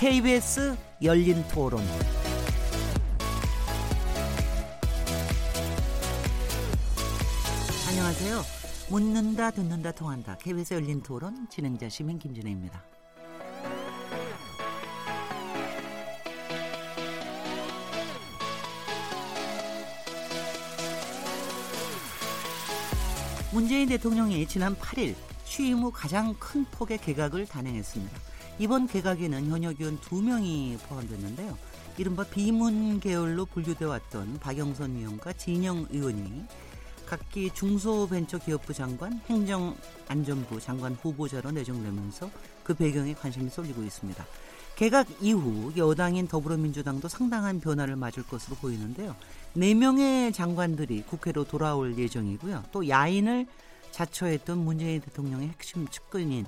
KBS 열린 토론. 안녕하세요. 묻는다, 듣는다, 통한다. KBS 열린 토론 진행자 시민 김진혜입니다. 문재인 대통령이 지난 8일 취임 후 가장 큰 폭의 개각을 단행했습니다. 이번 개각에는 현역 의원 2명이 포함됐는데요. 이른바 비문 계열로 분류돼 왔던 박영선 의원과 진영 의원이 각기 중소벤처기업부 장관, 행정안전부 장관 후보자로 내정되면서 그 배경에 관심이 쏠리고 있습니다. 개각 이후 여당인 더불어민주당도 상당한 변화를 맞을 것으로 보이는데요. 4명의 장관들이 국회로 돌아올 예정이고요. 또 야인을 자처했던 문재인 대통령의 핵심 측근인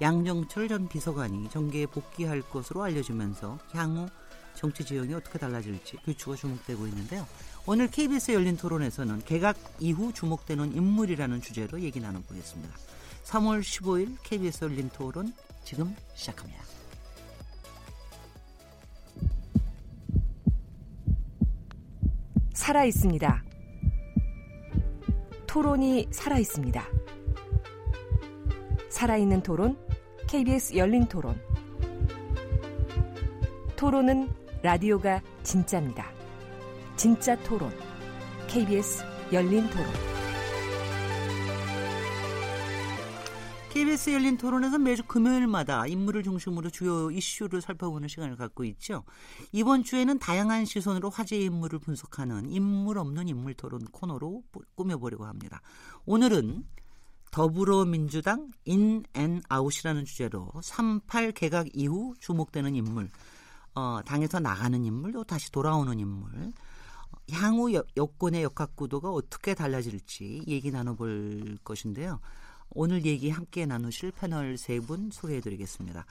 양정철 전 비서관이 정계에 복귀할 것으로 알려지면서 향후 정치 지형이 어떻게 달라질지 교추가 주목되고 있는데요. 오늘 KBS 열린 토론에서는 개각 이후 주목되는 인물이라는 주제로 얘기 나눠보겠습니다. 3월 15일 KBS 열린 토론 지금 시작합니다. 살아 있습니다. 토론이 살아 있습니다. 살아있는 토론, KBS 열린 토론. 토론은 라디오가 진짜입니다. 진짜 토론, KBS 열린 토론. KBS 열린 토론에서 매주 금요일마다 인물을 중심으로 주요 이슈를 살펴보는 시간을 갖고 있죠. 이번 주에는 다양한 시선으로 화제 인물을 분석하는 인물 없는 인물 토론 코너로 꾸며보려고 합니다. 오늘은 더불어민주당 in and out이라는 주제로 38 개각 이후 주목되는 인물, 어, 당에서 나가는 인물, 또 다시 돌아오는 인물, 향후 여, 여권의 역학 구도가 어떻게 달라질지 얘기 나눠볼 것인데요. 오늘 얘기 함께 나누실 패널 세 분 소개해드리겠습니다.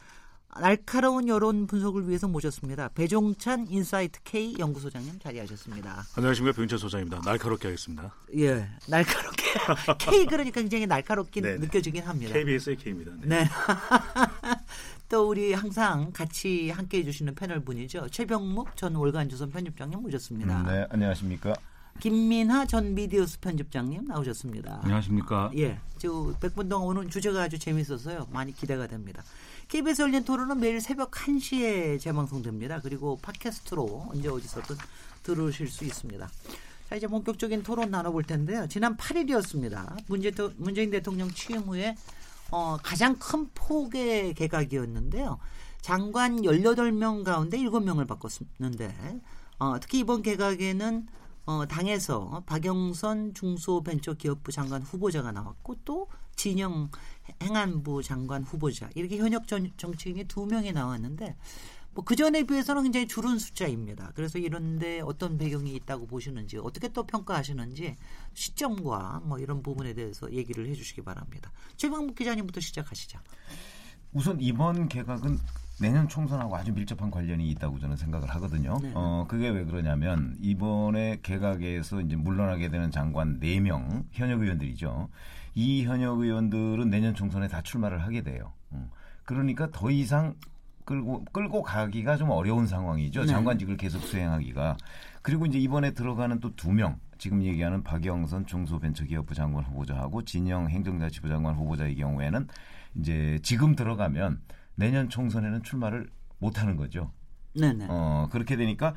날카로운 여론 분석을 위해서 모셨습니다. 배종찬 인사이트 K 연구소장님 자리하셨습니다. 안녕하십니까 배종찬 소장입니다. 날카롭게 하겠습니다. 예, 날카롭게 K 그러니까 굉장히 날카롭게 네, 네. 느껴지긴 합니다. KBS의 K입니다. 네. 네. 또 우리 항상 같이 함께 해 주시는 패널 분이죠. 최병묵 전 월간조선 편집장님 모셨습니다. 음, 네, 안녕하십니까. 김민하 전 미디어스 편집장님 나오셨습니다. 안녕하십니까. 예, 저 백분 동안 오늘 주제가 아주 재밌어서요. 많이 기대가 됩니다. KBS 열린 토론은 매일 새벽 1시에 재방송됩니다. 그리고 팟캐스트로 언제 어디서든 들으실 수 있습니다. 자, 이제 본격적인 토론 나눠볼 텐데요. 지난 8일이었습니다. 문재, 문재인 대통령 취임 후에 어, 가장 큰 폭의 개각이었는데요. 장관 18명 가운데 7명을 바꿨는데 어, 특히 이번 개각에는 어, 당에서 박영선 중소벤처기업부 장관 후보자가 나왔고 또 진영 행안부 장관 후보자 이렇게 현역 전, 정치인이 두 명이 나왔는데 뭐 그전에 비해서는 굉장히 줄은 숫자입니다. 그래서 이런데 어떤 배경이 있다고 보시는지 어떻게 또 평가하시는지 시점과 뭐 이런 부분에 대해서 얘기를 해주시기 바랍니다. 최병묵 기자님부터 시작하시죠. 우선 이번 개각은 내년 총선하고 아주 밀접한 관련이 있다고 저는 생각을 하거든요. 네. 어, 그게 왜 그러냐면 이번에 개각에서 이제 물러나게 되는 장관 4명 현역 의원들이죠. 이 현역 의원들은 내년 총선에 다 출마를 하게 돼요. 음. 그러니까 더 이상 끌고 끌고 가기가 좀 어려운 상황이죠. 네. 장관직을 계속 수행하기가. 그리고 이제 이번에 들어가는 또 두 명, 지금 얘기하는 박영선 중소벤처기업부 장관 후보자하고 진영 행정자치부 장관 후보자의 경우에는 이제 지금 들어가면 내년 총선에는 출마를 못 하는 거죠. 네네. 어, 그렇게 되니까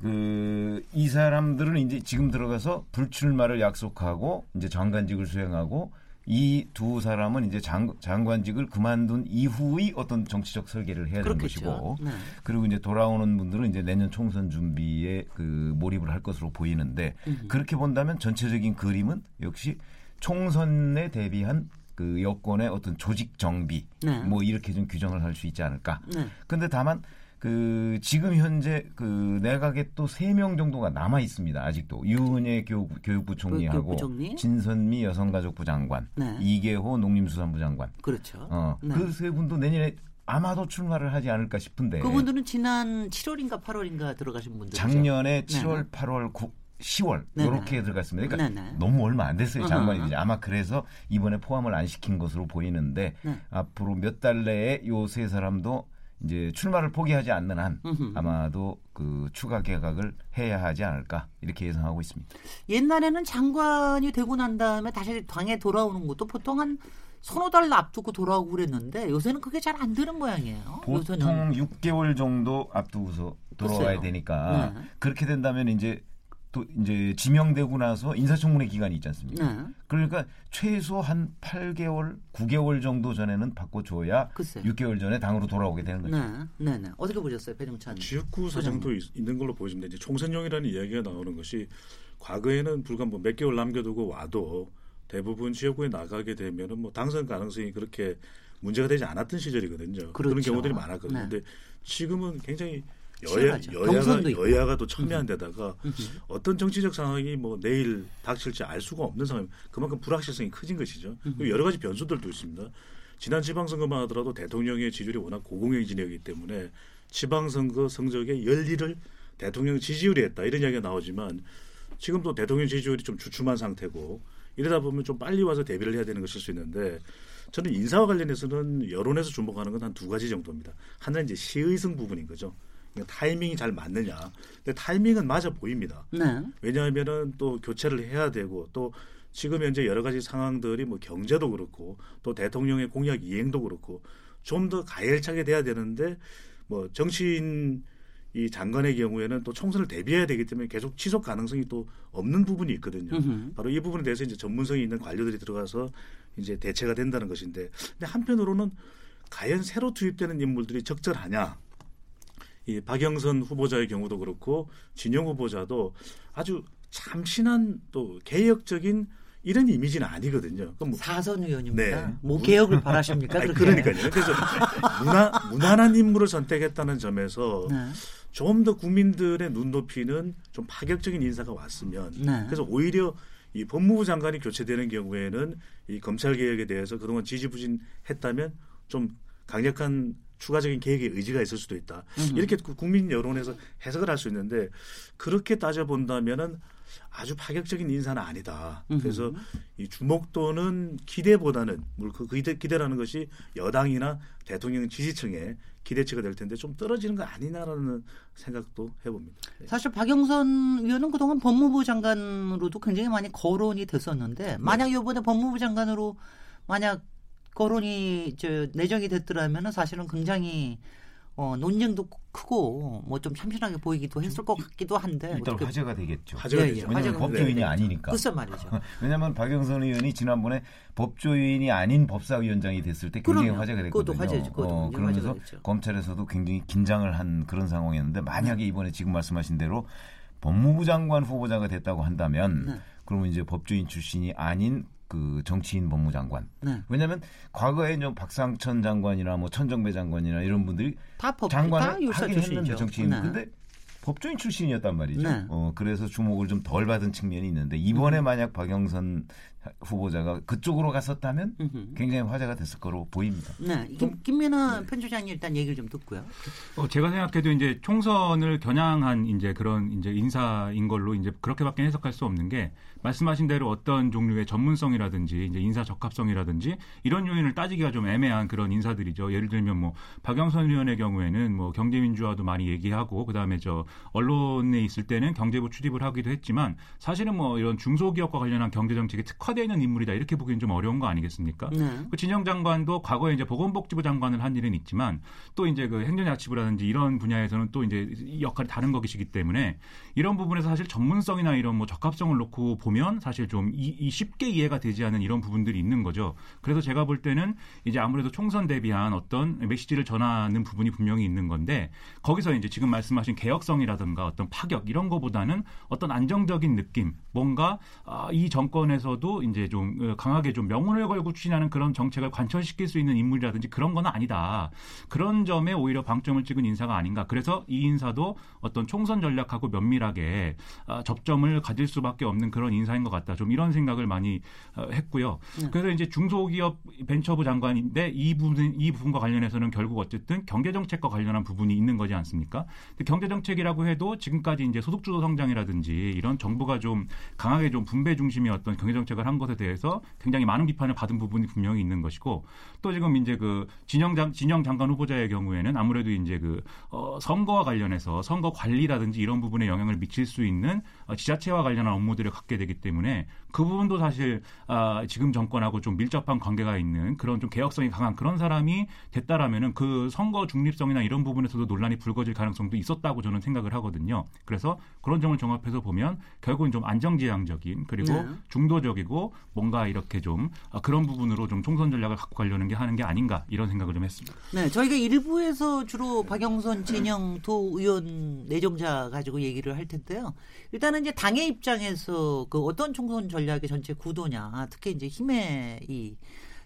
그 이 사람들은 이제 지금 들어가서 불출마를 약속하고 이제 장관직을 수행하고 이 두 사람은 이제 장, 장관직을 그만둔 이후의 어떤 정치적 설계를 해야 되는 것이고 네. 그리고 이제 돌아오는 분들은 이제 내년 총선 준비에 그 몰입을 할 것으로 보이는데 음흠. 그렇게 본다면 전체적인 그림은 역시 총선에 대비한 그 여권의 어떤 조직 정비 네. 뭐 이렇게 좀 규정을 할 수 있지 않을까. 네. 근데 다만 그 지금 현재 그 내각에 또 세 명 정도가 남아 있습니다. 아직도 유은혜 교육부, 교육부 총리하고 총리? 진선미 여성가족부 장관, 네. 이계호 농림수산부 장관. 그렇죠. 어, 네. 그세 분도 내년에 아마도 출마를 하지 않을까 싶은데. 그분들은 지난 7월인가 8월인가 들어가신 분들. 작년에 7월, 8월, 9, 10월 네네. 이렇게 들어갔습니다. 그러니까 네네. 너무 얼마 안 됐어요. 장관이 이제 아마 그래서 이번에 포함을 안 시킨 것으로 보이는데 네. 앞으로 몇 달 내에 요 세 사람도 이제 출마를 포기하지 않는 한. 아마도 그 추가 개각을 해야 하지 않을까 이렇게 예상하고 있습니다. 옛날에는 장관이 되고 난 다음에 다시 당에 돌아오는 것도 보통 한 서너 달 앞두고 돌아오고 그랬는데 요새는 그게 잘 안 되는 모양이에요. 보통 요새는 6개월 정도 앞두고서 돌아와야. 되니까 네. 그렇게 된다면 이제 또 이제 지명되고 나서 인사청문회 기간이 있지 않습니까? 네. 그러니까 최소 한 8개월, 9개월 정도 전에는 바꿔줘야 글쎄요. 6개월 전에 당으로 돌아오게 되는 거죠. 네, 네, 네. 어떻게 보셨어요, 배종찬? 지역구 사정도 있- 있는 걸로 보시면 이제 총선용이라는 이야기가 나오는 것이 과거에는 불과 뭐 몇 개월 남겨두고 와도 대부분 지역구에 나가게 되면은 뭐 당선 가능성이 그렇게 문제가 되지 않았던 시절이거든요. 그런 그렇죠. 경우들이 많았거든요. 네. 근데 지금은 굉장히 여야. 여야가. 여야가 또 첨예한 데다가 어떤 정치적 상황이 뭐 내일 닥칠지 알 수가 없는 상황, 그만큼 불확실성이 커진 것이죠. 그리고 여러 가지 변수들도 있습니다. 지난 지방선거만 하더라도 대통령의 지지율이 워낙 고공행진이기 때문에 지방선거 성적의 열리를 대통령 지지율이 했다 이런 이야기가 나오지만 지금도 대통령 지지율이 좀 주춤한 상태고 이러다 보면 좀 빨리 와서 대비를 해야 되는 것일 수 있는데 저는 인사와 관련해서는 여론에서 주목하는 건 한 두 가지 정도입니다. 하나는 이제 시의성 부분인 거죠. 그러니까 타이밍이 잘 맞느냐. 근데 타이밍은 맞아 보입니다. 네. 왜냐하면은 또 교체를 해야 되고 또 지금 현재 여러 가지 상황들이 뭐 경제도 그렇고 또 대통령의 공약 이행도 그렇고 좀 더 가열차게 돼야 되는데 뭐 정치인 이 장관의 경우에는 또 총선을 대비해야 되기 때문에 계속 지속 가능성이 또 없는 부분이 있거든요. 음흠. 바로 이 부분에 대해서 이제 전문성이 있는 관료들이 들어가서 이제 대체가 된다는 것인데 근데 한편으로는 과연 새로 투입되는 인물들이 적절하냐? 이 박영선 후보자의 경우도 그렇고 진영 후보자도 아주 참신한 또 개혁적인 이런 이미지는 아니거든요. 그럼 뭐 사선 의원입니다. 네. 뭐 개혁을 바라십니까? 아니? 그러니까요. 그래서 무난, 무난한 인물을 선택했다는 점에서 네. 좀더 국민들의 눈높이는 좀 파격적인 인사가 왔으면 네. 그래서 오히려 이 법무부 장관이 교체되는 경우에는 이 검찰 개혁에 대해서 그동안 지지부진했다면 좀 강력한 추가적인 개혁의 의지가 있을 수도 있다. 이렇게 구- 국민 여론에서 해석을 할 수 있는데 그렇게 따져 본다면은 아주 파격적인 인사는 아니다. 그래서 이 주목도는 기대보다는 물론 그 기대, 기대 라는 것이 여당이나 대통령 지지층의 기대치가 될 텐데 좀 떨어지는 거 아니냐라는 생각도 해봅니다. 네. 사실 박영선 의원은 그동안 법무부 장관으로도 굉장히 많이 거론이 됐었는데 만약 이번에 법무부 장관으로 만약 거론이 저 내정이 됐더라면 은 사실은 굉장히 어, 논쟁도 크고 뭐 좀 참신하게 보이기도 했을 것 같기도 한데 일단 화제가 되겠죠. 화제가 예, 예. 되죠. 왜냐하면 화제가 법조인이 네. 아니니까. 글쎄 말이죠. 왜냐하면 박영선 의원이 지난번에 법조인이 아닌 법사위원장이 됐을 때 굉장히 그럼요. 화제가 그것도 됐거든요. 화제죠. 그것도 어, 화제가 그러면서 됐죠. 검찰에서도 굉장히 긴장을 한 그런 상황이었는데 만약에 이번에 지금 말씀하신 대로 법무부 장관 후보자가 됐다고 한다면 네. 그러면 이제 법조인 출신이 아닌 그 정치인 법무장관. 네. 왜냐하면 과거에 좀 박상천 장관이나 뭐 천정배 장관이나 이런 분들이 다 법, 다 장관을 율사 하긴 출신이죠. 했는데 정치인 네. 근데 법조인 출신이었단 말이죠. 네. 어, 그래서 주목을 좀 덜 받은 측면이 있는데 이번에 음. 만약 박영선 후보자가 그쪽으로 갔었다면 음흠. 굉장히 화제가 됐을 거로 보입니다. 네, 김, 김민아 편집장님 일단 얘기를 좀 듣고요. 어, 제가 생각해도 이제 총선을 겨냥한 이제 그런 이제 인사인 걸로 이제 그렇게밖에 해석할 수 없는 게 말씀하신 대로 어떤 종류의 전문성이라든지 이제 인사 적합성이라든지 이런 요인을 따지기가 좀 애매한 그런 인사들이죠. 예를 들면 뭐 박영선 의원의 경우에는 뭐 경제민주화도 많이 얘기하고 그다음에 저 언론에 있을 때는 경제부 출입을 하기도 했지만 사실은 뭐 이런 중소기업과 관련한 경제 정책에 특화되어 있는 인물이다 이렇게 보기엔 좀 어려운 거 아니겠습니까? 네. 그 진영 장관도 과거에 이제 보건복지부 장관을 한 일은 있지만 또 이제 그 행정자치부라든지 이런 분야에서는 또 이제 역할이 다른 것이기 때문에 이런 부분에서 사실 전문성이나 이런 뭐 적합성을 놓고 보면 사실 좀 이, 이 쉽게 이해가 되지 않은 이런 부분들이 있는 거죠. 그래서 제가 볼 때는 이제 아무래도 총선 대비한 어떤 메시지를 전하는 부분이 분명히 있는 건데 거기서 이제 지금 말씀하신 개혁성이라든가 어떤 파격 이런 거보다는 어떤 안정적인 느낌 뭔가 아, 이 정권에서도 이제 좀 어, 강하게 좀 명운을 걸고 추진하는 그런 정책을 관철시킬 수 있는 인물이라든지 그런 건 아니다. 그런 점에 오히려 방점을 찍은 인사가 아닌가. 그래서 이 인사도 어떤 총선 전략하고 면밀하게 아, 접점을 가질 수밖에 없는 그런 인사인 것 같다. 좀 이런 생각을 많이 어, 했고요. 그래서 이제 중소기업 벤처부 장관인데 이 부분 이 부분과 관련해서는 결국 어쨌든 경제 정책과 관련한 부분이 있는 거지 않습니까? 경제 정책이라고 해도 지금까지 이제 소득 주도 성장이라든지 이런 정부가 좀 강하게 좀 분배 중심의 어떤 경제 정책을 한한 것에 대해서 굉장히 많은 비판을 받은 부분이 분명히 있는 것이고 또 지금 이제 그 진영 장 진영 장관 후보자의 경우에는 아무래도 이제 그 어, 선거와 관련해서 선거 관리라든지 이런 부분에 영향을 미칠 수 있는 어, 지자체와 관련한 업무들을 갖게 되기 때문에 그 부분도 사실 아, 지금 정권하고 좀 밀접한 관계가 있는 그런 좀 개혁성이 강한 그런 사람이 됐다라면은 그 선거 중립성이나 이런 부분에서도 논란이 불거질 가능성도 있었다고 저는 생각을 하거든요. 그래서 그런 점을 종합해서 보면 결국은 좀 안정지향적인 그리고 네. 중도적이고 뭔가 이렇게 좀 아, 그런 부분으로 좀 총선 전략을 갖고 가려는 게 하는 게 아닌가 이런 생각을 좀 했습니다. 네, 저희가 일부에서 주로 박영선 진영 도 의원 내정자 가지고 얘기를 할 텐데요. 일단은 이제 당의 입장에서 그 어떤 총선 전략 의 전체 구도냐, 특히 이제 힘의 이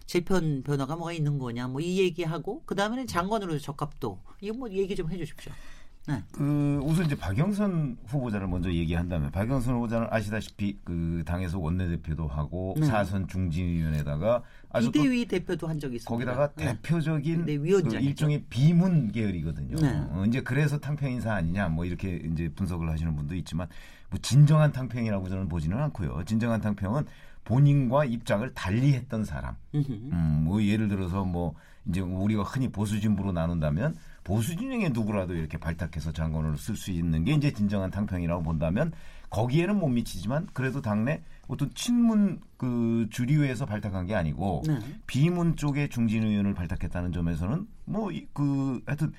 재편 변화가 뭐가 있는 거냐, 뭐 이 얘기하고 그 다음에는 장관으로서 적합도 이거 뭐 얘기 좀 해주십시오. 네, 그 우선 이제 박영선 후보자를 먼저 얘기한다면 박영선 후보자는 아시다시피 그 당에서 원내대표도 하고 네. 사선 중진위원회다가 아주 또 이대위 대표도 한 적이 있습니다. 거기다가 네. 대표적인 네, 그. 일종의 비문 계열이거든요. 네. 어, 이제 그래서 탕평 인사 아니냐 뭐 이렇게 이제 분석을 하시는 분도 있지만 뭐 진정한 탕평이라고 저는 보지는 않고요. 진정한 탕평은 본인과 입장을 달리했던 사람. 음, 뭐 예를 들어서 뭐 이제 우리가 흔히 보수 진보로 나눈다면 보수 진영의 누구라도 이렇게 발탁해서 장관으로 쓸 수 있는 게 이제 진정한 탕평이라고 본다면 거기에는 못 미치지만 그래도 당내 어떤 친문 그 주류에서 발탁한 게 아니고 네. 비문 쪽의 중진 의원을 발탁했다는 점에서는 뭐 그 하여튼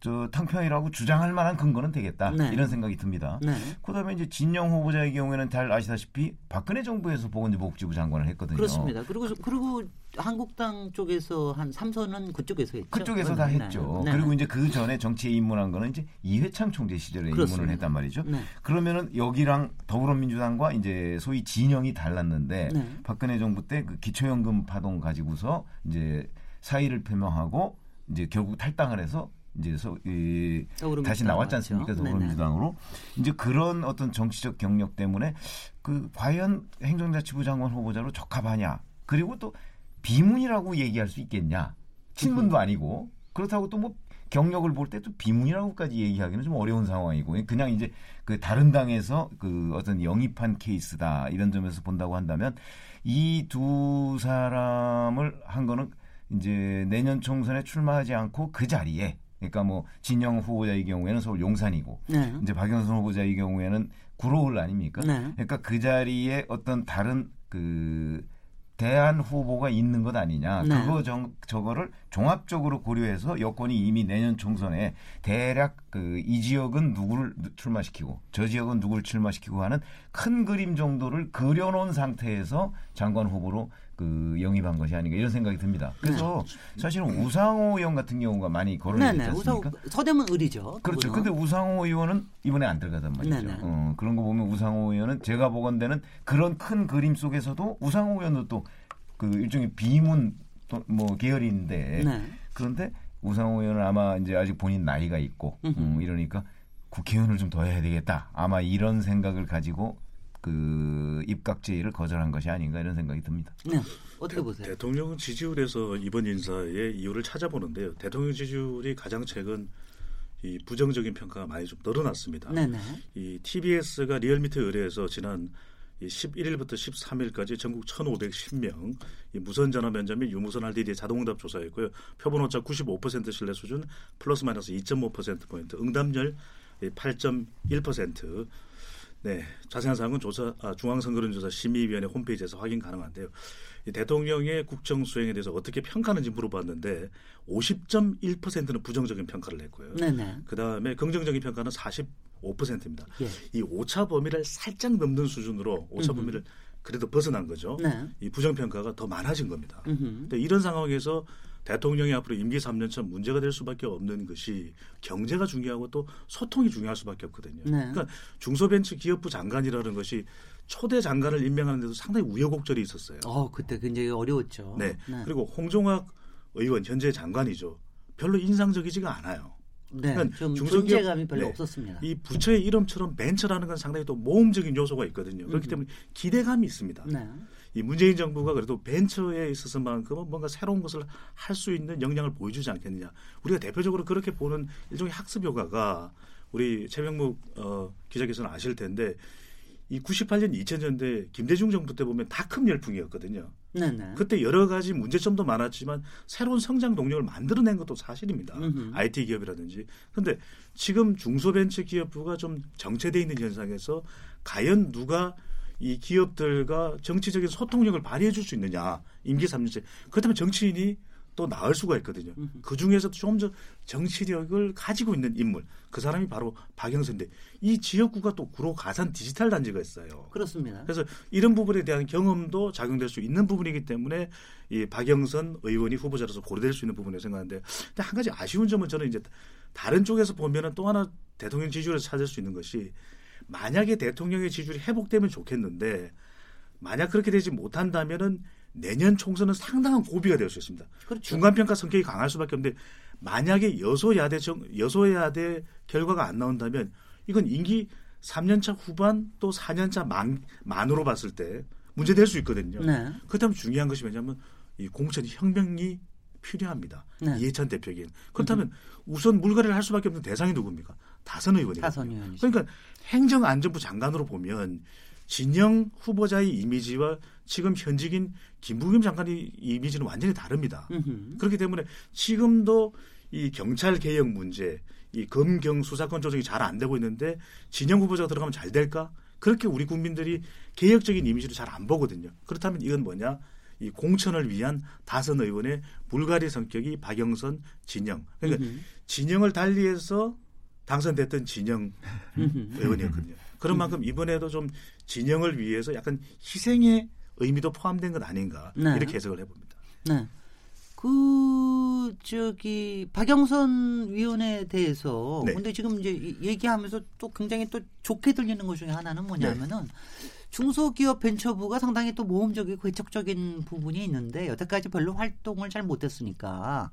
저 탕평이라고 주장할 만한 근거는 되겠다 네. 이런 생각이 듭니다. 네. 그다음에 이제 진영 후보자의 경우에는 잘 아시다시피 박근혜 정부에서 보건복지부 장관을 했거든요. 그렇습니다. 그리고 그리고 한국당 쪽에서 한 삼선은 그쪽에서 했죠. 그쪽에서 다 네. 했죠. 네. 그리고 이제 그 전에 정치에 입문한 거는 이제 이회창 총재 시절에 그렇습니다. 입문을 했단 말이죠. 네. 그러면은 여기랑 더불어민주당과 이제 소위 진영이 달랐는데 네. 박근혜 정부 때 그 기초연금 파동 가지고서 이제 사의를 표명하고 이제 결국 탈당을 해서 이제 소, 이, 더불어민주당 다시 나왔지. 않습니까. 더불어민주당으로? 이제 그런 어떤 정치적 경력 때문에 그 과연 행정자치부 장관 후보자로 적합하냐? 그리고 또 비문이라고 얘기할 수 있겠냐? 친문도 아니고. 그렇다고 또 뭐 경력을 볼 때 또 비문이라고까지 얘기하기는 좀 어려운 상황이고. 그냥 이제 그 다른 당에서 그 어떤 영입한 케이스다. 이런 점에서 본다고 한다면 이 두 사람을 한 거는 이제 내년 총선에 출마하지 않고 그 자리에 그러니까 뭐 진영 후보자의 경우에는 서울 용산이고 네. 이제 박영선 후보자의 경우에는 구로울 아닙니까? 네. 그러니까 그 자리에 어떤 다른 그 대안 후보가 있는 것 아니냐. 네. 그거 정, 저거를 종합적으로 고려해서 여권이 이미 내년 총선에 대략 그 이 지역은 누구를 출마시키고 저 지역은 누구를 출마시키고 하는 큰 그림 정도를 그려놓은 상태에서 장관 후보로 그 영입한 것이 아닌가 이런 생각이 듭니다. 그래서 사실은 우상호 의원 같은 경우가 많이 거론이 네. 되지 우선 않습니까? 서대문 의리죠. 그렇죠. 그분은. 근데 우상호 의원은 이번에 안 들어가단 말이죠. 네네. 어, 그런 거 보면 우상호 의원은 제가 보건대는 그런 큰 그림 속에서도 우상호 의원도 또 그 일종의 비문 또 뭐 계열인데 네. 그런데 우상호 의원은 아마 이제 아직 본인 나이가 있고 음, 이러니까 국회의원을 좀 더 해야 되겠다. 아마 이런 생각을 가지고 그 입각 제의를 거절한 것이 아닌가 이런 생각이 듭니다. 네. 어떻게 보세요? 대 통령 지지율에서 이번 인사의 이유를 찾아보는데요. 대통령 지지율이 가장 최근 이 부정적인 평가가 많이 좀 늘어났습니다. 네네. 이 TBS가 리얼미터 의뢰해서 지난 이 11일부터 13일까지 전국 1,510명 이 무선 전화 면접 및 유무선 RDD 자동응답 조사했고요. 표본 오차 95% 신뢰 수준 플러스 마이너스 2.5% 포인트, 응답률 8.1%. 네, 자세한 사항은 조사 아, 중앙선거론조사 심의위원회 홈페이지에서 확인 가능한데요. 이 대통령의 국정 수행에 대해서 어떻게 평가하는지 물어봤는데 50.1%는 부정적인 평가를 냈고요. 네네. 그 다음에 긍정적인 평가는 45%입니다. 예. 이 오차 범위를 살짝 넘는 수준으로 오차 음흠. 범위를 그래도 벗어난 거죠. 네. 이 부정 평가가 더 많아진 겁니다. 음흠. 근데 이런 상황에서 대통령이 앞으로 임기 3년 차 문제가 될 수밖에 없는 것이 경제가 중요하고 또 소통이 중요할 수밖에 없거든요. 네. 그러니까 중소벤처기업부 장관이라는 것이 초대 장관을 임명하는데도 상당히 우여곡절이 있었어요. 어, 그때 굉장히 어려웠죠. 네. 그리고 홍종학 의원 현재 장관이죠. 별로 인상적이지가 않아요. 네. 그러니까 좀 중소기업- 존재감이 별로 네. 없었습니다. 이 부처의 이름처럼 벤처라는 건 상당히 또 모험적인 요소가 있거든요. 그렇기 때문에 기대감이 있습니다. 네. 이 문재인 정부가 그래도 벤처에 있어서만큼은 뭔가 새로운 것을 할 수 있는 역량을 보여주지 않겠느냐. 우리가 대표적으로 그렇게 보는 일종의 학습 효과가 우리 최병묵 어, 기자께서는 아실 텐데 이 98년 2000년대 김대중 정부 때 보면 다큰 열풍이었거든요. 네네. 그때 여러 가지 문제점도 많았지만 새로운 성장 동력을 만들어낸 것도 사실입니다. 음흠. IT 기업이라든지. 근데 지금 중소벤처 기업부가 좀 정체돼 있는 현상에서 과연 누가 이 기업들과 정치적인 소통력을 발휘해 줄 수 있느냐. 임기 3년째. 그렇다면 정치인이 또 나을 수가 있거든요. 그 중에서도 좀 더 정치력을 가지고 있는 인물. 그 사람이 바로 박영선인데 이 지역구가 또 구로 가산 디지털 단지가 있어요. 그렇습니다. 그래서 이런 부분에 대한 경험도 작용될 수 있는 부분이기 때문에 이 박영선 의원이 후보자로서 고려될 수 있는 부분을 생각하는데 근데 한 가지 아쉬운 점은 저는 이제 다른 쪽에서 보면은 또 하나 대통령 지지율을 찾을 수 있는 것이 만약에 대통령의 지지율이 회복되면 좋겠는데 만약 그렇게 되지 못한다면은 내년 총선은 상당한 고비가 될 수 있습니다. 그렇죠. 중간 평가 성격이 강할 수밖에 없는데 만약에 여소야대 정 여소야대 결과가 안 나온다면 이건 임기 3년차 후반 또 4년차 만, 만으로 봤을 때 문제될 수 있거든요. 네. 그렇다면 중요한 것이 뭐냐면 이 공천 혁명이 필요합니다. 네. 이해찬 대표에게는. 그렇다면 우선 물갈이를 할 수밖에 없는 대상이 누굽니까? 다선 의원이거든요. 다선 의원이죠. 그러니까 행정안전부 장관으로 보면 진영 후보자의 이미지와 지금 현직인 김부겸 장관의 이미지는 완전히 다릅니다. 음흠. 그렇기 때문에 지금도 이 경찰 개혁 문제, 이 검경 수사권 조정이 잘 안 되고 있는데 진영 후보자가 들어가면 잘 될까? 그렇게 우리 국민들이 개혁적인 이미지를 잘 안 보거든요. 그렇다면 이건 뭐냐? 이 공천을 위한 다선 의원의 불가리 성격이 박영선, 진영. 그러니까 음흠. 진영을 달리해서 당선됐던 진영. 의원이었거든요. 그런 만큼 이번에도 좀 진영을 위해서 약간 희생의 의미도 포함된 것 아닌가 네. 이렇게 해석을 해봅니다. 네. 그 저기 박영선 위원에 대해서 네. 근데 지금 이제 이- 얘기하면서 또 굉장히 또 좋게 들리는 것 중에 하나는 뭐냐면은 중소기업 벤처부가 상당히 또 모험적이고 개척적인 부분이 있는데 여태까지 별로 활동을 잘 못했으니까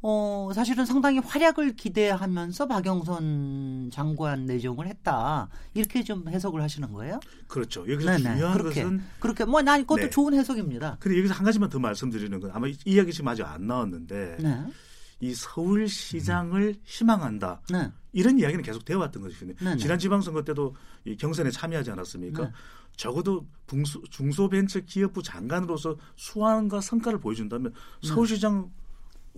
어 사실은 상당히 활약을 기대하면서 박영선 장관 내정을 했다 이렇게 좀 해석을 하시는 거예요? 그렇죠. 여기서 네네. 중요한 그렇게 것은 그렇게 뭐 난 그것도 네. 좋은 해석입니다. 근데 여기서 한 가지만 더 말씀드리는 건 아마 이 이야기 지금 아직 안 나왔는데 네, 이 서울시장을 희망한다. 네. 이런 이야기는 계속 되어 왔던 것이거든요. 네네. 지난 지방선거 때도 이 경선에 참여하지 않았습니까? 네. 적어도 붕수- 중소벤처기업부 장관으로서 수완과 성과를 보여준다면 서울시장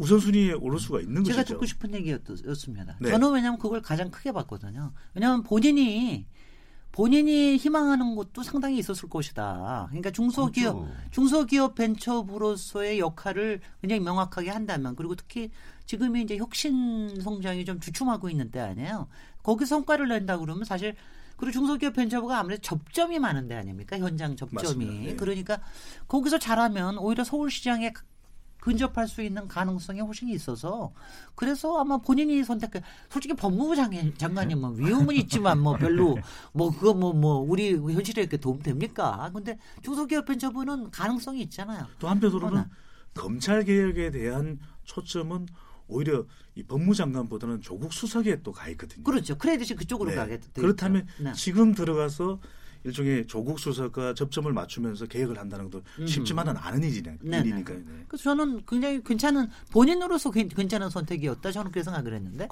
우선순위에 오를 수가 있는 제가 것이죠. 듣고 싶은 얘기였습니다. 네. 저는 왜냐하면 그걸 가장 크게 봤거든요. 왜냐하면 본인이 본인이 희망하는 것도 상당히 있었을 것이다. 그러니까 중소기업 그렇죠. 중소기업 벤처부로서의 역할을 굉장히 명확하게 한다면 그리고 특히 지금이 이제 혁신 성장이 좀 주춤하고 있는 때 아니에요. 거기 성과를 낸다 그러면 사실 그리고 중소기업 벤처부가 아무래도 접점이 많은 데 아닙니까? 현장 접점이. 네. 그러니까 거기서 잘하면 오히려 서울시장에 근접할 수 있는 가능성이 훨씬 있어서 그래서 아마 본인이 선택 솔직히 법무부 장, 장관이면 위험은 있지만 뭐 별로 뭐 그거 뭐뭐 우리 현실에 이렇게 도움 됩니까? 근데 중소기업 벤처부는 가능성이 있잖아요. 또 한편으로는 하나. 검찰 개혁에 대한 초점은 오히려 이 법무장관보다는 조국 수석에 또 가 있거든요. 그렇죠. 크레딧이 그쪽으로 네. 가게 돼 있죠. 그렇다면 네. 지금 들어가서 일종의 조국 수석과 접점을 맞추면서 계획을 한다는 것도 쉽지만은 않은 일이니- 네네. 일이니까요. 네. 그래서 저는 굉장히 괜찮은 본인으로서 괜- 괜찮은 선택이었다. 저는 그렇게 생각을 했는데.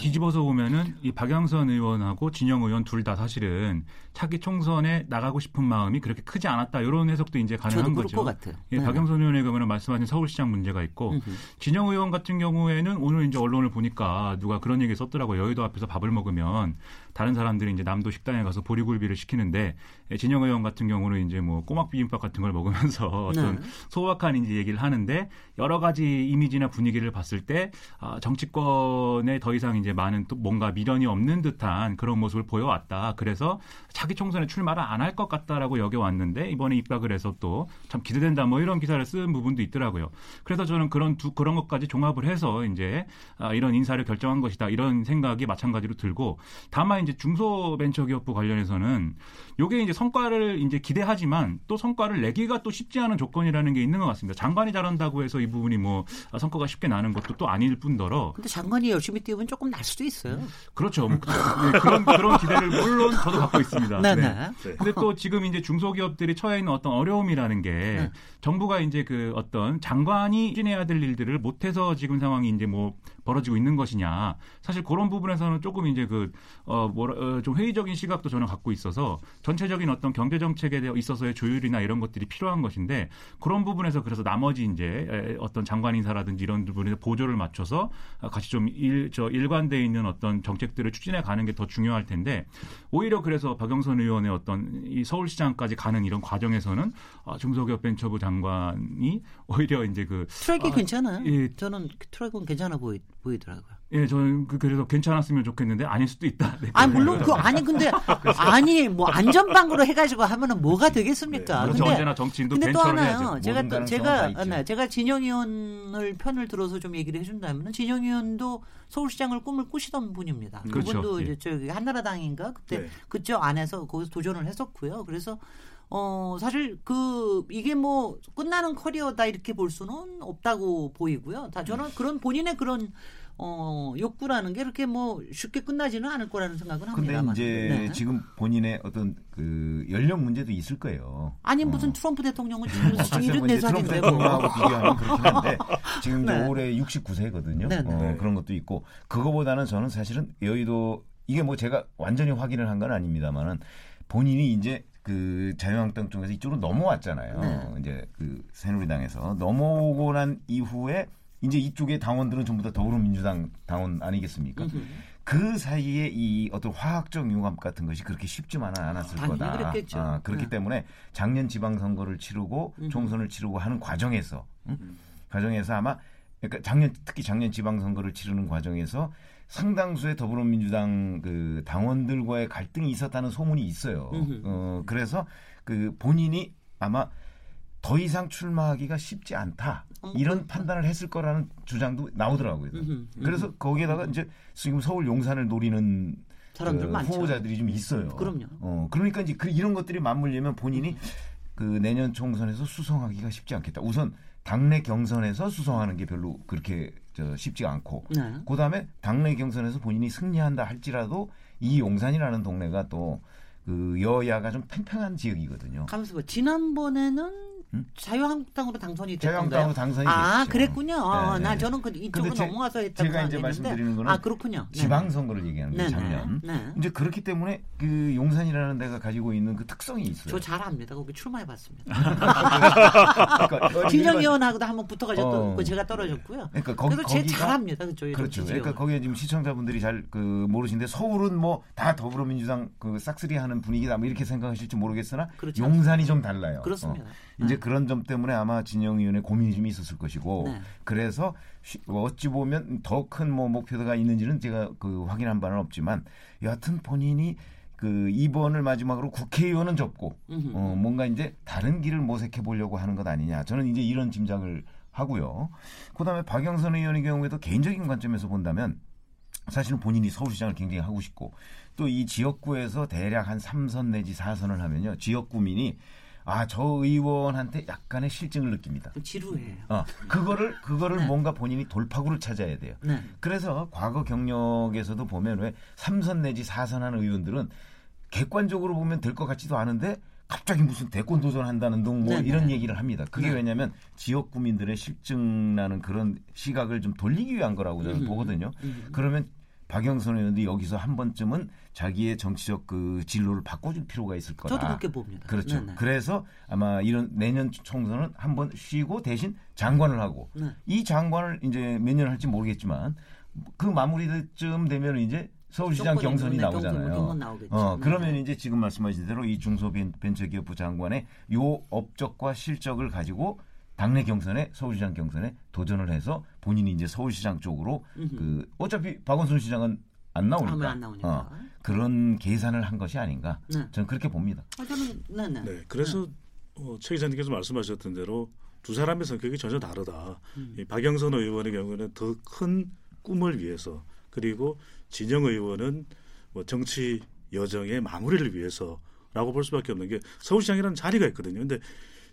뒤집어서 보면은 이 박영선 의원하고 진영 의원 둘 다 사실은 차기 총선에 나가고 싶은 마음이 그렇게 크지 않았다 이런 해석도 이제 가능한 저도 그럴 거죠. 것 같아요. 예, 네. 박영선 의원의 경우는 말씀하신 서울시장 문제가 있고 음흠. 진영 의원 같은 경우에는 오늘 이제 언론을 보니까 누가 그런 얘기 썼더라고요. 여의도 앞에서 밥을 먹으면 다른 사람들이 이제 남도 식당에 가서 보리굴비를 시키는데 예, 진영 의원 같은 경우는 이제 뭐 꼬막 비빔밥 같은 걸 먹으면서 어떤 네. 소박한 이제 얘기를 하는데 여러 가지 이미지나 분위기를 봤을 때 아, 정치권에 더 이상 이제 많은 또 뭔가 미련이 없는 듯한 그런 모습을 보여왔다. 그래서 차기 총선에 출마를 안 할 것 같다라고 여겨왔는데 이번에 입각을 해서 또 참 기대된다 뭐 이런 기사를 쓴 부분도 있더라고요. 그래서 저는 그런 두 그런 것까지 종합을 해서 이제 아, 이런 인사를 결정한 것이다 이런 생각이 마찬가지로 들고 다만 이제 중소벤처기업부 관련해서는 요게 이제 성과를 이제 기대하지만 또 성과를 내기가 또 쉽지 않은 조건이라는 게 있는 것 같습니다. 장관이 잘한다고 해서 이 부분이 뭐 아, 성과가 쉽게 나는 것도 또 아닐 뿐더러 근데 장관이 열심히 뛰면 조금 날 수도 있어요. 그렇죠. 뭐, 네, 그런 그런 기대를 물론 저도 갖고 있습니다. 네, 네. 네. 네. 근데 또 지금 이제 중소기업들이 처해 있는 어떤 어려움이라는 게 네. 정부가 이제 그 어떤 장관이 추진해야 될 일들을 못해서 지금 상황이 이제 뭐 벌어지고 있는 것이냐. 사실 그런 부분에서는 조금 이제 그, 어, 뭐라, 어, 좀 회의적인 시각도 저는 갖고 있어서 있어서 전체적인 어떤 경제 정책에 있어서의 조율이나 이런 것들이 필요한 것인데 그런 부분에서 그래서 나머지 이제 어떤 장관 인사라든지 이런 부분에 보조를 맞춰서 같이 좀 일 저 일관돼 있는 어떤 정책들을 추진해 가는 게 더 중요할 텐데 오히려 그래서 박영선 의원의 어떤 이 서울시장까지 가는 이런 과정에서는 아, 중소기업 벤처부 장관이 오히려 이제 그 트랙이 아, 괜찮아요. 예. 저는 트랙은 괜찮아 보이, 보이더라고요. 예, 저는 그, 그래서 괜찮았으면 좋겠는데 아닐 수도 있다. 네, 아 물론 그 아니 근데 아니 뭐 안전방으로 해가지고 하면은 뭐가 되겠습니까? 그렇죠. 근데 언제나 정치인도 근데 또 하나요. 제가 또 제가 다 있죠. 네, 제가 진영 의원을 편을 들어서 좀 얘기를 해준다면은 진영 의원도 서울시장을 꿈을 꾸시던 분입니다. 그렇죠. 그분도 예. 이제 저기 한나라당인가 그때 네. 그쪽 안에서 거기서 도전을 했었고요. 그래서 어 사실 그 이게 뭐 끝나는 커리어다 이렇게 볼 수는 없다고 보이고요. 다 저는 그런 본인의 그런 어 욕구라는 게 이렇게 뭐 쉽게 끝나지는 않을 거라는 생각은 근데 합니다만. 이제 네. 지금 본인의 어떤 그 연령 문제도 있을 거예요. 아니 무슨 어. 트럼프 대통령은 지금 어, 내사진데 뭐. 대통령하고 비교하면 그렇긴 한데 지금 네. 올해 69세거든요. 네, 네. 어, 그런 것도 있고 그거보다는 저는 사실은 여의도 이게 뭐 제가 완전히 확인을 한 건 아닙니다만은 본인이 이제 그 자유한국당 쪽에서 이쪽으로 넘어왔잖아요. 네. 이제 그 새누리당에서 넘어오고 난 이후에 이제 이쪽의 당원들은 전부 다 더불어민주당 당원 아니겠습니까? 그 사이에 이 어떤 화학적 융합 같은 것이 그렇게 쉽지만은 않았을 당연히 거다. 그랬겠죠. 아, 그렇기 네. 때문에 작년 지방선거를 치르고 음. 총선을 치르고 하는 과정에서 응? 과정에서 아마 그러니까 작년 특히 작년 지방선거를 치르는 과정에서 상당수의 더불어민주당 그 당원들과의 갈등이 있었다는 소문이 있어요. 어, 그래서 그 본인이 아마 더 이상 출마하기가 쉽지 않다. 어, 이런. 판단을 했을 거라는 주장도 나오더라고요. 음흠. 그래서 거기에다가 이제 지금 서울 용산을 노리는 사람들 그 많죠. 후보자들이 좀 있어요. 그럼요. 어, 그러니까 이제 그 이런 것들이 맞물리면 본인이 그 내년 총선에서 수성하기가 쉽지 않겠다. 우선 당내 경선에서 수성하는 게 별로 그렇게 저 쉽지 않고 네. 그다음에 당내 경선에서 본인이 승리한다 할지라도 이 용산이라는 동네가 또 그 여야가 좀 팽팽한 지역이거든요. 가면서 봐. 지난번에는 음? 자유한국당으로 당선이 됐던가요? 자유한국당으로 당선이 아, 됐죠. 그랬군요. 어, 네, 나 네. 저는 그 이쪽으로 제- 넘어와서 했다고 제가 이제. 말씀드리는 거는 아, 그렇군요. 네. 지방 선거를 얘기하는 거예요. 네, 작년. 네, 네. 이제 그렇기 때문에 그 용산이라는 데가 가지고 있는 그 특성이 있어요. 저 잘 압니다. 거기 출마해 봤습니다. 그러니까 진영 의원하고도 한번 붙어 가지고 또 어. 그 제가 떨어졌고요. 그러니까 거기, 그래서 제 거기가 잘합니다. 그쪽에 좀 그렇죠. 지지요. 그러니까 거기에 지금 시청자분들이 잘 그 모르시는데 서울은 뭐 다 더불어민주당 그 싹쓸이 하는 분위기다 뭐 이렇게 생각하실지 모르겠으나 그렇지 용산이 좀 달라요. 그렇습니다. 어. 이제 그런 점 때문에 아마 진영 의원의 고민이 좀 있었을 것이고 네. 그래서 쉬- 어찌 보면 더 큰 뭐 목표가 있는지는 제가 그 확인한 바는 없지만 여하튼 본인이 그 이번을 마지막으로 국회의원은 접고 음흠. 어, 뭔가 이제 다른 길을 모색해 보려고 하는 것 아니냐. 저는 이제 이런 짐작을 하고요. 그다음에 박영선 의원의 경우에도 개인적인 관점에서 본다면 사실은 본인이 서울시장을 굉장히 하고 싶고 또 이 지역구에서 대략 한 3선 내지 4선을 하면요. 지역구민이 아, 저 의원한테 약간의 실증을 느낍니다. 좀 지루해요. 어, 그거를 그거를 네. 뭔가 본인이 돌파구를 찾아야 돼요. 네. 그래서 과거 경력에서도 보면 왜 3선 내지 4선 하는 의원들은 객관적으로 보면 될 것 같지도 않은데 갑자기 무슨 대권 도전한다는 등뭐 네네. 이런 얘기를 합니다. 그게 네. 왜냐하면 지역 구민들의 실증나는 그런 시각을 좀 돌리기 위한 거라고 저는 음흠. 보거든요. 음. 그러면 박영선 의원도 여기서 한 번쯤은 자기의 정치적 그 진로를 바꿔줄 필요가 있을 거다. 저도 그렇게 봅니다. 그렇죠. 네, 네. 그래서 아마 이런 내년 총선은 한번 쉬고 대신 장관을 하고 네. 이 장관을 이제 몇 년 할지 모르겠지만 그 마무리쯤 되면 이제 서울시장 경선이 네, 나오잖아요. 어, 네. 그러면 이제 지금 말씀하신 대로 이 중소벤처기업부 장관의 요 업적과 실적을 가지고 당내 경선에 서울시장 경선에 도전을 해서 본인이 이제 서울시장 쪽으로. 그 어차피 박원순 시장은 안 나오니까, 안 나오니까. 어, 그런 계산을 한 것이 아닌가 네. 저는 그렇게 봅니다. 아, 저는 네 네. 네, 그래서 어, 최 기자님께서 말씀하셨던 대로 두 사람의 성격이 전혀 다르다. 음. 이 박영선 의원의 경우는 더 큰 꿈을 위해서 그리고 진영 의원은 뭐 정치 여정의 마무리를 위해서라고 볼 수밖에 없는 게 서울시장이라는 자리가 있거든요. 근데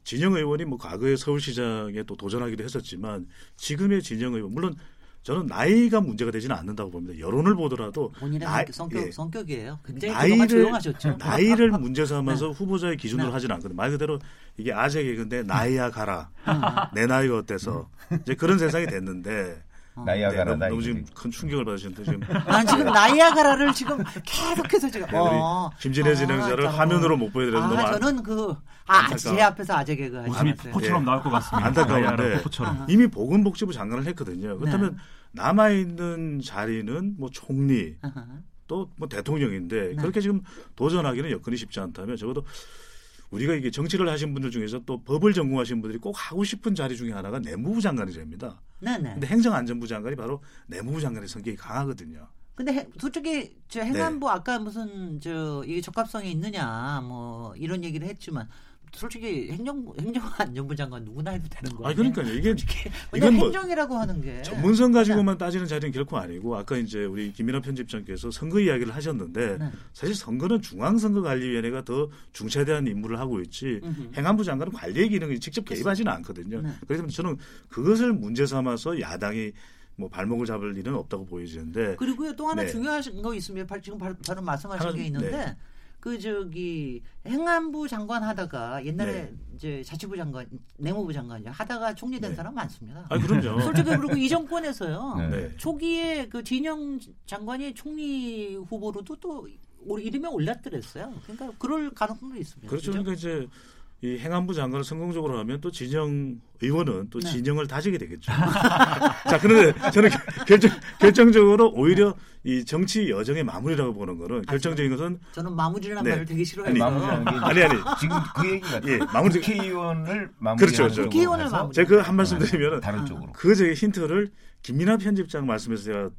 진영 의원이 뭐 과거에 서울시장에 또 도전하기도 했었지만 지금의 진영 의원 물론 저는 나이가 문제가 되지는 않는다고 봅니다. 여론을 보더라도 본인의 나이- 성격, 예. 성격이에요. 굉장히 나이를 조용하셨죠. 나이를 문제 삼아서 후보자의 기준으로 네. 하지는 않거든요. 말 그대로 이게 아재 개그인데 나이야 가라. 아, 내 나이가 어때서 이제 그런 세상이 됐는데 어. 네, 나이아가라다. 너무. 지금 큰 충격을 받으셨는데 지금 난 지금 나이아가라를 지금 계속해서 지금 네, 어. 김진애 아, 진행자를 참. 화면으로 못 보여드려서 아, 너무 안- 저는 그 아. 제 앞에서 아재 개그 웃음이. 포처럼 예. 나올 것 같습니다. 안타까운데 포처럼. 이미 보건복지부 장관을 했거든요. 그렇다면 네. 남아 있는 자리는 뭐 총리. 또 뭐 대통령인데 네. 그렇게 지금 도전하기는 여건이 쉽지 않다면 적어도 우리가 이게 정치를 하신 분들 중에서 또 법을 전공하신 분들이 꼭 하고 싶은 자리 중에 하나가 내무부 장관이 됩니다. 네네. 근데 행정안전부 장관이 바로 내무부 장관의 성격이 강하거든요. 근데 해- 솔직히 저 네. 행안부 아까 무슨 저 이게 적합성이 있느냐 뭐 이런 얘기를 했지만 솔직히 행정부 행정안전부 장관 누구나 해도 되는 거예요. 아니 그러니까요. 이게 왜냐 이건 뭐 행정이라고 하는 게 전문성 가지고만 따지는 자리는 결코 아니고 아까 이제 우리 김민하 편집장께서 선거 이야기를 하셨는데 네. 사실 선거는 중앙선거관리위원회가 더 중차대한 임무를 하고 있지 음흠. 행안부 장관은 관리의 기능이 직접 개입하지는 않거든요. 네. 그래서 저는 그것을 문제 삼아서 야당이 뭐 발목을 잡을 일은 없다고 보여지는데 그리고요 또 하나 네. 중요하신 거 있으면 바- 지금 바- 바로 말씀하신 게 있는데 네. 그 저기 행안부 장관 하다가 옛날에 네. 이제 자치부 장관, 내무부 장관 하다가 총리된 네. 사람 많습니다. 아 그럼요. 솔직히 그리고 이 정권에서요. 네. 네. 초기에 그 진영 장관이 총리 후보로도 또 올- 이름에 올랐더랬어요. 그러니까 그럴 가능성도 있습니다. 그렇죠. 그죠? 그러니까 이제 이 행안부 장관을 성공적으로 하면 또 진영 의원은 또 네. 진영을 다지게 되겠죠. 자, 그런데 저는 결정, 결정적으로 오히려 이 정치 여정의 마무리라고 보는 거는 결정적인 것은 저는 마무리라는 네. 말을 되게 싫어해서 아니, 마무리하는 게 아니, 아니. 지금 그 얘기 같아요. 예, 마무리- 국회의원을 마무리하는 그렇죠, 그렇죠. 국회의원을 마무리. 제가 그 한 말씀 드리면은 다른 쪽으로. 그 저기 힌트를 김민하 편집장 말씀에서 제가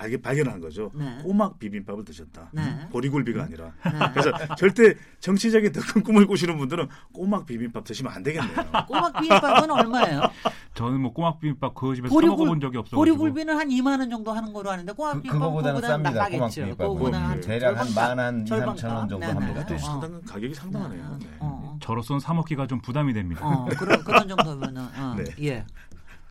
알게 발견한 거죠. 네. 꼬막 비빔밥을 드셨다. 네. 보리굴비가 아니라. 네. 그래서 절대 정치적인 더 큰 꿈을 꾸시는 분들은 꼬막 비빔밥 드시면 안 되겠네요. 꼬막 비빔밥은 얼마예요? 저는 뭐 꼬막 비빔밥 그 집에서 보리굴- 사 먹어본 적이 없어가지고 보리굴비는 한 2만 원 정도 하는 거로 아는데 꼬막 그, 비빔밥 그거보다는 쌉니다. 꼬막 비빔밥은 한 대략 한 절반 만한 2, 절반 3천 원 정도 값. 합니다. 네네. 그것도 어. 상당 가격이 상당하네요. 네. 어, 저로서는 사 먹기가 좀 부담이 됩니다. 어, 어, 그런 그런 정도면은 어, 네. 예.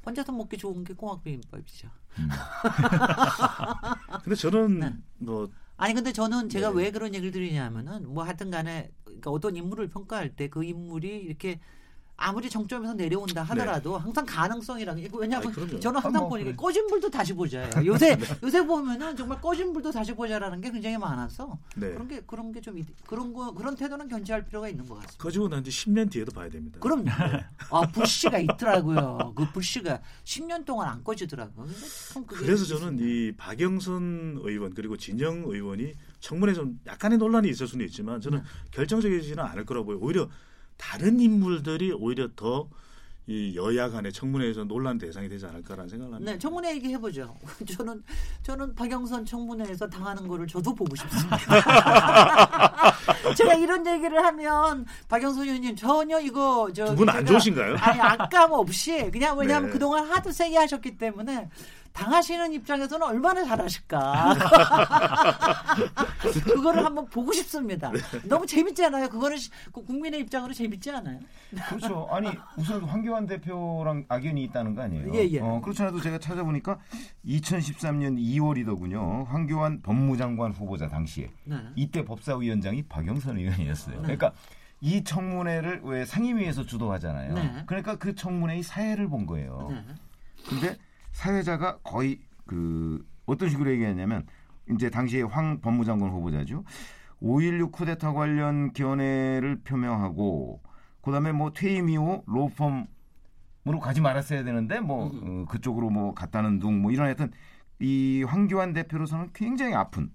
혼자서 먹기 좋은 게 꼬막 비빔밥이죠. 근데 저는 네. 뭐 아니 근데 저는 제가 네. 왜 그런 얘기를 드리냐면은 뭐 하여튼 간에 그러니까 어떤 인물을 평가할 때 그 인물이 이렇게 아무리 정점에서 내려온다 하더라도 항상 가능성이라는 게 왜냐하면 아니, 그럼요. 저는 항상 보니까 그래. 꺼진 불도 다시 보자예요. 요새 요새 보면은 정말 꺼진 불도 다시 보자라는 게 굉장히 많아서 네. 그런 게 그런 게 좀 그런 거 그런 태도는 견지할 필요가 있는 것 같습니다. 커지고 난뒤 10년 뒤에도 봐야 됩니다. 그럼요. 아 불씨가 있더라고요. 그 불씨가 10년 동안 안 꺼지더라고요. 그래서 저는 있습니다. 이 박영선 의원 그리고 진영 의원이 청문회 좀 약간의 논란이 있을 수는 있지만 저는 네. 결정적이지는 않을 거라고 보요. 오히려 다른 인물들이 오히려 더 이 여야 간의 청문회에서 논란 대상이 되지 않을까라는 생각을 합니다. 네, 청문회 얘기 해보죠. 저는 저는 박영선 청문회에서 당하는 거를 저도 보고 싶습니다. 제가 이런 얘기를 하면 박영선 의원님 전혀 이거 저 두 분 안 좋으신가요? 아니 악감 없이 그냥 왜냐하면 네. 그동안 하도 세게 하셨기 때문에 당하시는 입장에서는 얼마나 잘하실까. 그거를 한번 보고 싶습니다. 네. 너무 재밌지 않아요? 그거는 시- 그 국민의 입장으로 재밌지 않아요? 그렇죠. 아니 우선 황교안 대표랑 악연이 있다는 거 아니에요? 예, 예. 어, 그렇지 않아도 제가 찾아보니까 2013년 2월이더군요. 황교안 법무장관 후보자 당시에 네. 이때 법사위원장이 박영선 의원이었어요. 네. 그러니까 이 청문회를 왜 상임위에서 주도하잖아요. 네. 그러니까 그 청문회의 사회를 본 거예요. 네. 근데 사회자가 거의 그 어떤 식으로 얘기했냐면 이제 당시에 황 법무장관 후보자죠. 5.16 쿠데타 관련 견해를 표명하고 그다음에 뭐 퇴임 이후 로펌으로 가지 말았어야 되는데 뭐 어, 그쪽으로 뭐 갔다는 둥 뭐 이런 하여튼 이 황교안 대표로서는 굉장히 아픈.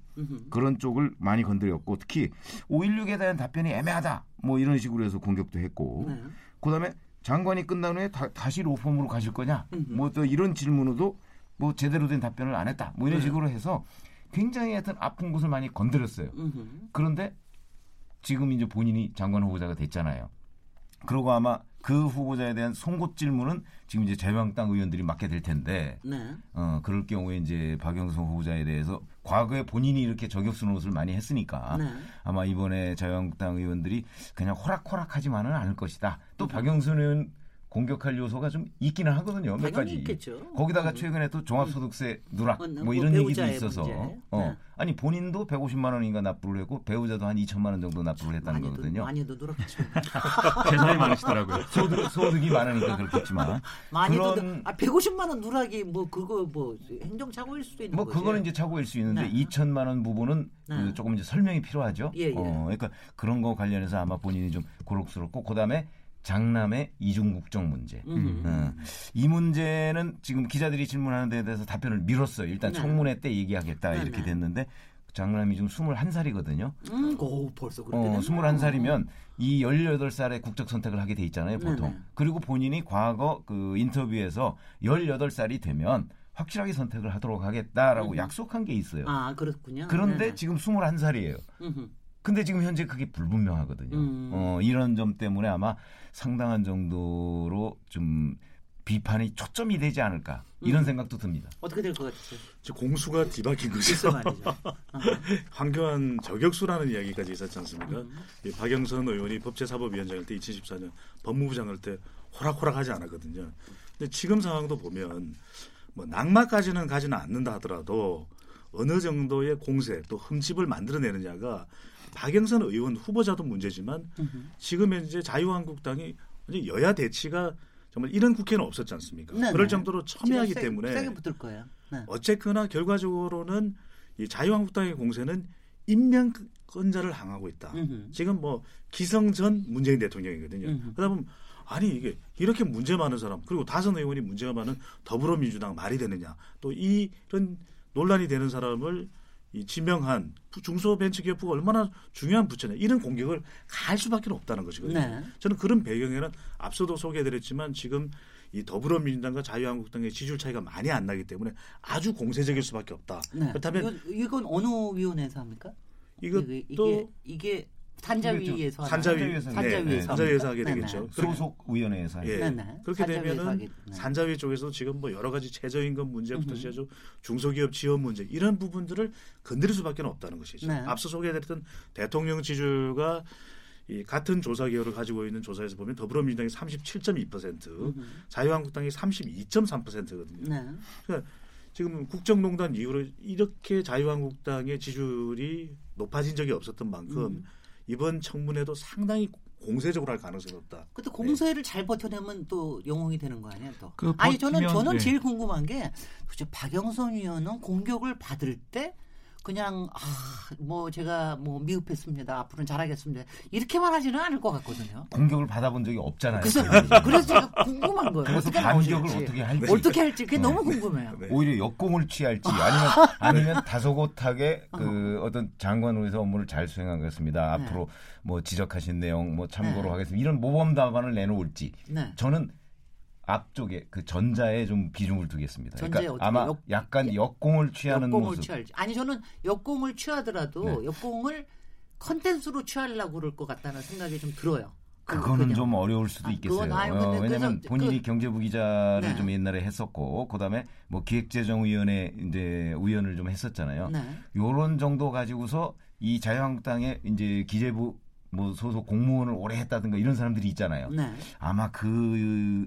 그런 쪽을 많이 건드렸고 특히 5.16에 대한 답변이 애매하다 뭐 이런 식으로 해서 공격도 했고 네. 그다음에 장관이 끝난 후에 다, 시 로펌으로 가실 거냐? 뭐 또 이런 질문으로 뭐 제대로 된 답변을 안 했다. 뭐 이런 네. 식으로 해서 굉장히 하여튼 아픈 곳을 많이 건드렸어요. 그런데 지금 이제 본인이 장관 후보자가 됐잖아요. 그리고 아마 그 후보자에 대한 송곳 질문은 지금 이제 자유한국당 의원들이 맡게 될 텐데 네. 어 그럴 경우에 이제 박영선 후보자에 대해서 과거에 본인이 이렇게 저격수 노릇을 많이 했으니까 네. 아마 이번에 자유한국당 의원들이 그냥 호락호락하지만은 않을 것이다. 또 박영선 의원 공격할 요소가 좀 있기는 하거든요. 몇 가지. 있겠죠. 거기다가 음. 최근에 또 종합소득세 누락 어, 뭐뭐 이런 얘기도 있어서 문제. 어 네. 아니 본인도 150만 원인가 납부를 했고 배우자도 한 2천만 원 정도 납부를 했다는 많이도 거거든요. 많이도 누락했죠. 재산이 많으시더라고요. 소득, 소득이 많으니까 그렇겠지만 많이도 그런- 아 150만 원 누락이 뭐 그거 뭐 행정 착오일 수도 있는 뭐 거지. 그거는 이제 차고일 수 있는데 네. 2천만 원 부분은 네. 그 조금 이제 설명이 필요하죠. 예, 예. 어, 그러니까 그런 거 관련해서 아마 본인이 좀 고록스럽고 그다음에 장남의 이중 국적 문제. 음. 어, 이 문제는 지금 기자들이 질문하는 데 대해서 답변을 미뤘어요. 일단 네. 청문회 때 얘기하겠다 네, 이렇게 네. 됐는데 장남이 지금 21살이거든요. 음, 오, 벌써 그렇게 어, 됐나? 21살이면 이 18살에 국적 선택을 하게 돼 있잖아요, 보통. 네네. 그리고 본인이 과거 그 인터뷰에서 18살이 되면 확실하게 선택을 하도록 하겠다라고 음. 약속한 게 있어요. 아 그렇군요. 그런데 네네. 지금 21살이에요. 음흠. 근데 지금 현재 그게 불분명하거든요. 음. 어, 이런 점 때문에 아마 상당한 정도로 좀 비판이 초점이 되지 않을까 이런 음. 생각도 듭니다. 어떻게 될 것 같으세요? 공수가 뒤바뀐 거죠. 황교안 저격수라는 이야기까지 있었지 않습니까? 음. 이 박영선 의원이 법제사법위원장일 때 2014년 법무부장 할때 호락호락하지 않았거든요. 근데 지금 상황도 보면 뭐 낙마까지는 가지는 않는다 하더라도 어느 정도의 공세 또 흠집을 만들어내느냐가 박영선 의원 후보자도 문제지만 음흠. 지금 현재 자유한국당이 여야 대치가 정말 이런 국회는 없었지 않습니까? 네네. 그럴 정도로 첨예하기 세- 때문에 세게 붙을 거예요. 네. 어쨌거나 결과적으로는 이 자유한국당의 공세는 임명권자를 향하고 있다. 음흠. 지금 뭐 기성 전 문재인 대통령이거든요. 그러다 보면 아니 이게 이렇게 문제 많은 사람 그리고 다선 의원이 문제가 많은 더불어민주당 말이 되느냐 또 이런 논란이 되는 사람을 이 지명한 부- 중소벤처기업부가 얼마나 중요한 부처냐 이런 공격을 가할 수밖에 없다는 것이거든요. 네. 저는 그런 배경에는 앞서도 소개해드렸지만 지금 이 더불어민주당과 자유한국당의 지지율 차이가 많이 안 나기 때문에 아주 공세적일 수밖에 없다. 네. 그렇다면 이건, 이건 어느 위원회에서 합니까? 이것도 이게 이게, 이게 산자위에서? 산자위 산자위에서 네, 산자위에서 하게? 되겠죠. 네네. 소속 위원회에서 예. 그렇게 산자위에서 되면은. 산자위 쪽에서 지금 뭐 여러 가지 최저임금 문제부터. 시작해서 중소기업 지원 문제 이런 부분들을 건드릴 수밖에 없다는 것이죠. 네. 앞서 소개해드렸던 대통령 지지율과 이 같은 조사 기호를 가지고 있는 조사에서 보면 더불어민주당이 37.2%, 음흠. 자유한국당이 32.3%거든요. 네. 지금 국정농단 이후로 이렇게 자유한국당의 지지율이 높아진 적이 없었던 만큼 음. 이번 청문회도 상당히 공세적으로 할 가능성이 높다. 근데 공세를 잘 버텨내면 또 영웅이 되는 거 아니에요, 또. 그 아니 저는 버티면, 저는 네. 제일 궁금한 게 도대체 박영선 의원은 공격을 받을 때 그냥 아, 뭐 제가 뭐 미흡했습니다. 앞으로는 잘하겠습니다. 이렇게만 하지는 않을 것 같거든요. 공격을 받아본 적이 없잖아요. 그래서 그래서 제가 궁금한 거예요. 그래서 어떻게 반격을. 어떻게 할지. 어떻게 할지 그게 네. 너무 궁금해요. 네. 오히려 역공을 취할지 아니면 아니면 다소곳하게 그 어떤 장관으로서 업무를 잘 수행하겠습니다. 네. 앞으로 뭐 지적하신 내용 뭐 참고로 네. 하겠습니다. 이런 모범 답안을 내놓을지 네. 저는 앞쪽에 그 전자에 좀 비중을 두겠습니다. 그러니까 아마 역- 약간 역공을 취하는 역공을 모습. 취할지. 아니 저는 역공을 취하더라도 네. 역공을 컨텐츠로 취하려고 그럴 것 같다는 생각이 좀 들어요. 그- 그거는 그냥. 좀 어려울 수도 아, 있겠어요. 아유, 어, 왜냐하면 본인이 그- 경제부 기자를 네. 좀 옛날에 했었고, 그다음에 뭐 기획재정위원회 이제 위원을 좀 했었잖아요. 네. 요런 정도 가지고서 이 자유한국당의 이제 기재부 뭐 소속 공무원을 오래 했다든가 이런 사람들이 있잖아요. 네. 아마 그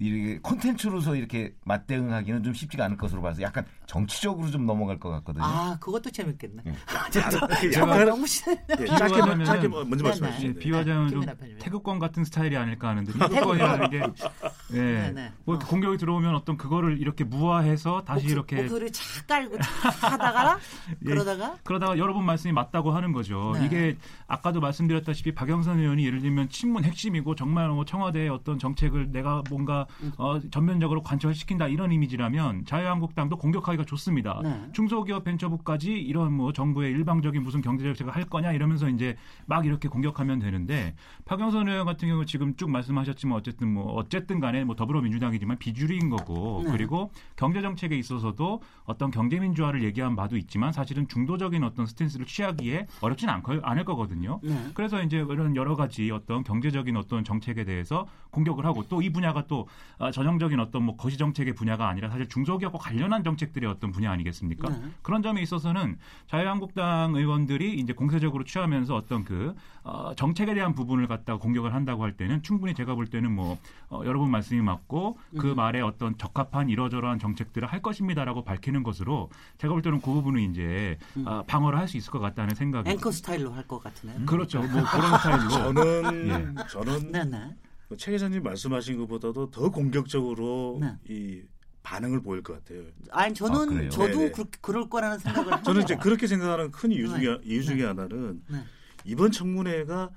이렇게 콘텐츠로서 이렇게 맞대응하기는 좀 쉽지가 않을 것으로 봐서 약간 정치적으로 좀 넘어갈 것 같거든요. 아, 그것도 재밌겠네. 예. 약간 너무 신 예, 짧게 비유하자면은- 짧게 먼저 네, 말씀해 네. 주시죠. 예, 비유하자면 좀 김민아 편집장. 태극권 같은 스타일이 아닐까 하는데 태극권이라는 게 예, 네, 네. 뭐 어. 공격이 들어오면 어떤 그거를 이렇게 무화해서 다시 목소- 이렇게 목소리 착 깔고 착 하다가 예. 그러다가 그러다가 여러분 말씀이 맞다고 하는 거죠. 네. 이게 아까도 말씀드렸다시피 박영선 의원이 예를 들면 친문 핵심이고 정말 뭐 청와대의 어떤 정책을 내가 뭔가 음. 어, 전면적으로 관철시킨다 이런 이미지라면 자유한국당도 공격하기 가 좋습니다. 네. 중소기업 벤처부까지 이런 뭐 정부의 일방적인 무슨 경제 정책을 할 거냐 이러면서 이제 막 이렇게 공격하면 되는데 박영선 의원 같은 경우 지금 쭉 말씀하셨지만 어쨌든 뭐 어쨌든 간에 뭐 더불어민주당이지만 비주류인 거고 네. 그리고 경제 정책에 있어서도 어떤 경제 민주화를 얘기한 바도 있지만 사실은 중도적인 어떤 스탠스를 취하기에 어렵진 않, 않을 거거든요. 네. 그래서 이제 이런 여러 가지 어떤 경제적인 어떤 정책에 대해서 공격을 하고 또 이 분야가 또 아, 전형적인 어떤 뭐 거시 정책의 분야가 아니라 사실 중소기업과 관련한 정책들이 어떤 분야 아니겠습니까? 네. 그런 점에 있어서는 자유한국당 의원들이 이제 공세적으로 취하면서 어떤 그 어, 정책에 대한 부분을 갖다가 공격을 한다고 할 때는 충분히 제가 볼 때는 뭐 어, 여러분 말씀이 맞고 그 음. 말에 어떤 적합한 이러저러한 정책들을 할 것입니다라고 밝히는 것으로 제가 볼 때는 그 부분은 이제 음. 아, 방어를 할 수 있을 것 같다는 생각이 앵커 스타일로 할 것 같으네요. 그렇죠. 뭐 그런 스타일로 저는 예. 저는 네 네. 최 기자님 말씀하신 것보다도 더 공격적으로 네. 이 반응을 보일 것 같아요. 아니 아, 저는 그래요? 저도. 그, 그럴 거라는 생각을 합니다. 저는 이제 그렇게 생각하는 큰 이유 중에 네. 이유 중에 네. 하나는 네. 이번 청문회가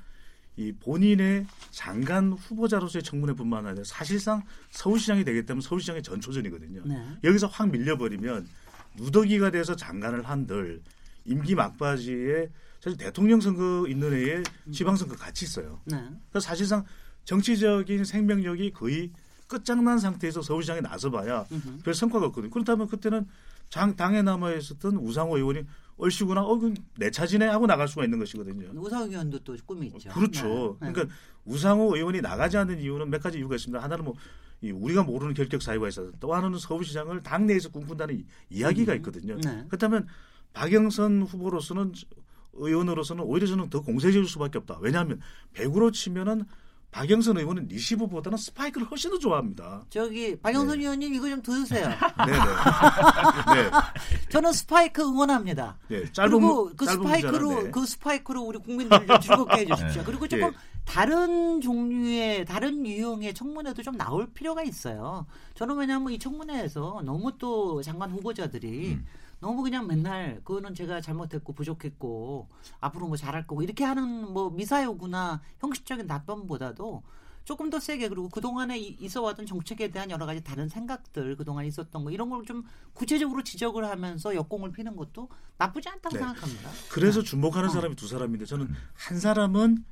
이 본인의 장관 후보자로서의 청문회뿐만 아니라 사실상 서울시장이 되기 때문에 서울시장의 전초전이거든요. 네. 여기서 확 밀려버리면 누더기가 돼서 장관을 한들 임기 막바지에 사실 대통령 선거 있는 해에 지방선거 같이 있어요. 네. 그래서 사실상 정치적인 생명력이 거의 끝장난 상태에서 서울시장에 나서봐야 음흠. 별 성과가 없거든요. 그렇다면 그때는 장, 당에 남아 있었던 우상호 의원이 얼씨구나, 어, 그내 차지네 하고 나갈 수가 있는 것이거든요. 우상호 의원도 또 꿈이 있죠. 그렇죠. 네. 네. 그러니까 우상호 의원이 나가지 않는 이유는 몇 가지 이유가 있습니다. 하나는 뭐이 우리가 모르는 결격 사유가 있어서 또 하나는 서울시장을 당내에서 꿈꾼다는 이- 이야기가 있거든요. 네. 그렇다면 박영선 후보로서는 의원으로서는 오히려 저는 더 공세적일 수밖에 없다. 왜냐하면 배구로 치면은 박영선 의원은 리시브보다는 스파이크를 훨씬 더 좋아합니다. 저기 박영선 네. 의원님 이거 좀 들으세요. 네네. 네. 저는 스파이크 응원합니다. 네. 짧은 그리고 문- 그 짧은 스파이크로 문자는, 네. 그 스파이크로 우리 국민들 좀 즐겁게 해주십시오. 네. 그리고 조금 예. 다른 종류의 다른 유형의 청문회도 좀 나올 필요가 있어요. 저는 왜냐하면 이 청문회에서 너무 또 장관 후보자들이 음. 너무 그냥 맨날 그거는 제가 잘못했고 부족했고 앞으로 뭐 잘할 거고 이렇게 하는 뭐 미사여구나 형식적인 답변보다도 조금 더 세게 그리고 그동안에 이- 있어 왔던 정책에 대한 여러 가지 다른 생각들 그동안 있었던 거 이런 걸 좀 구체적으로 지적을 하면서 역공을 피는 것도 나쁘지 않다고 네. 생각합니다. 그래서 어. 주목하는 사람이 두 사람인데 저는 한 사람은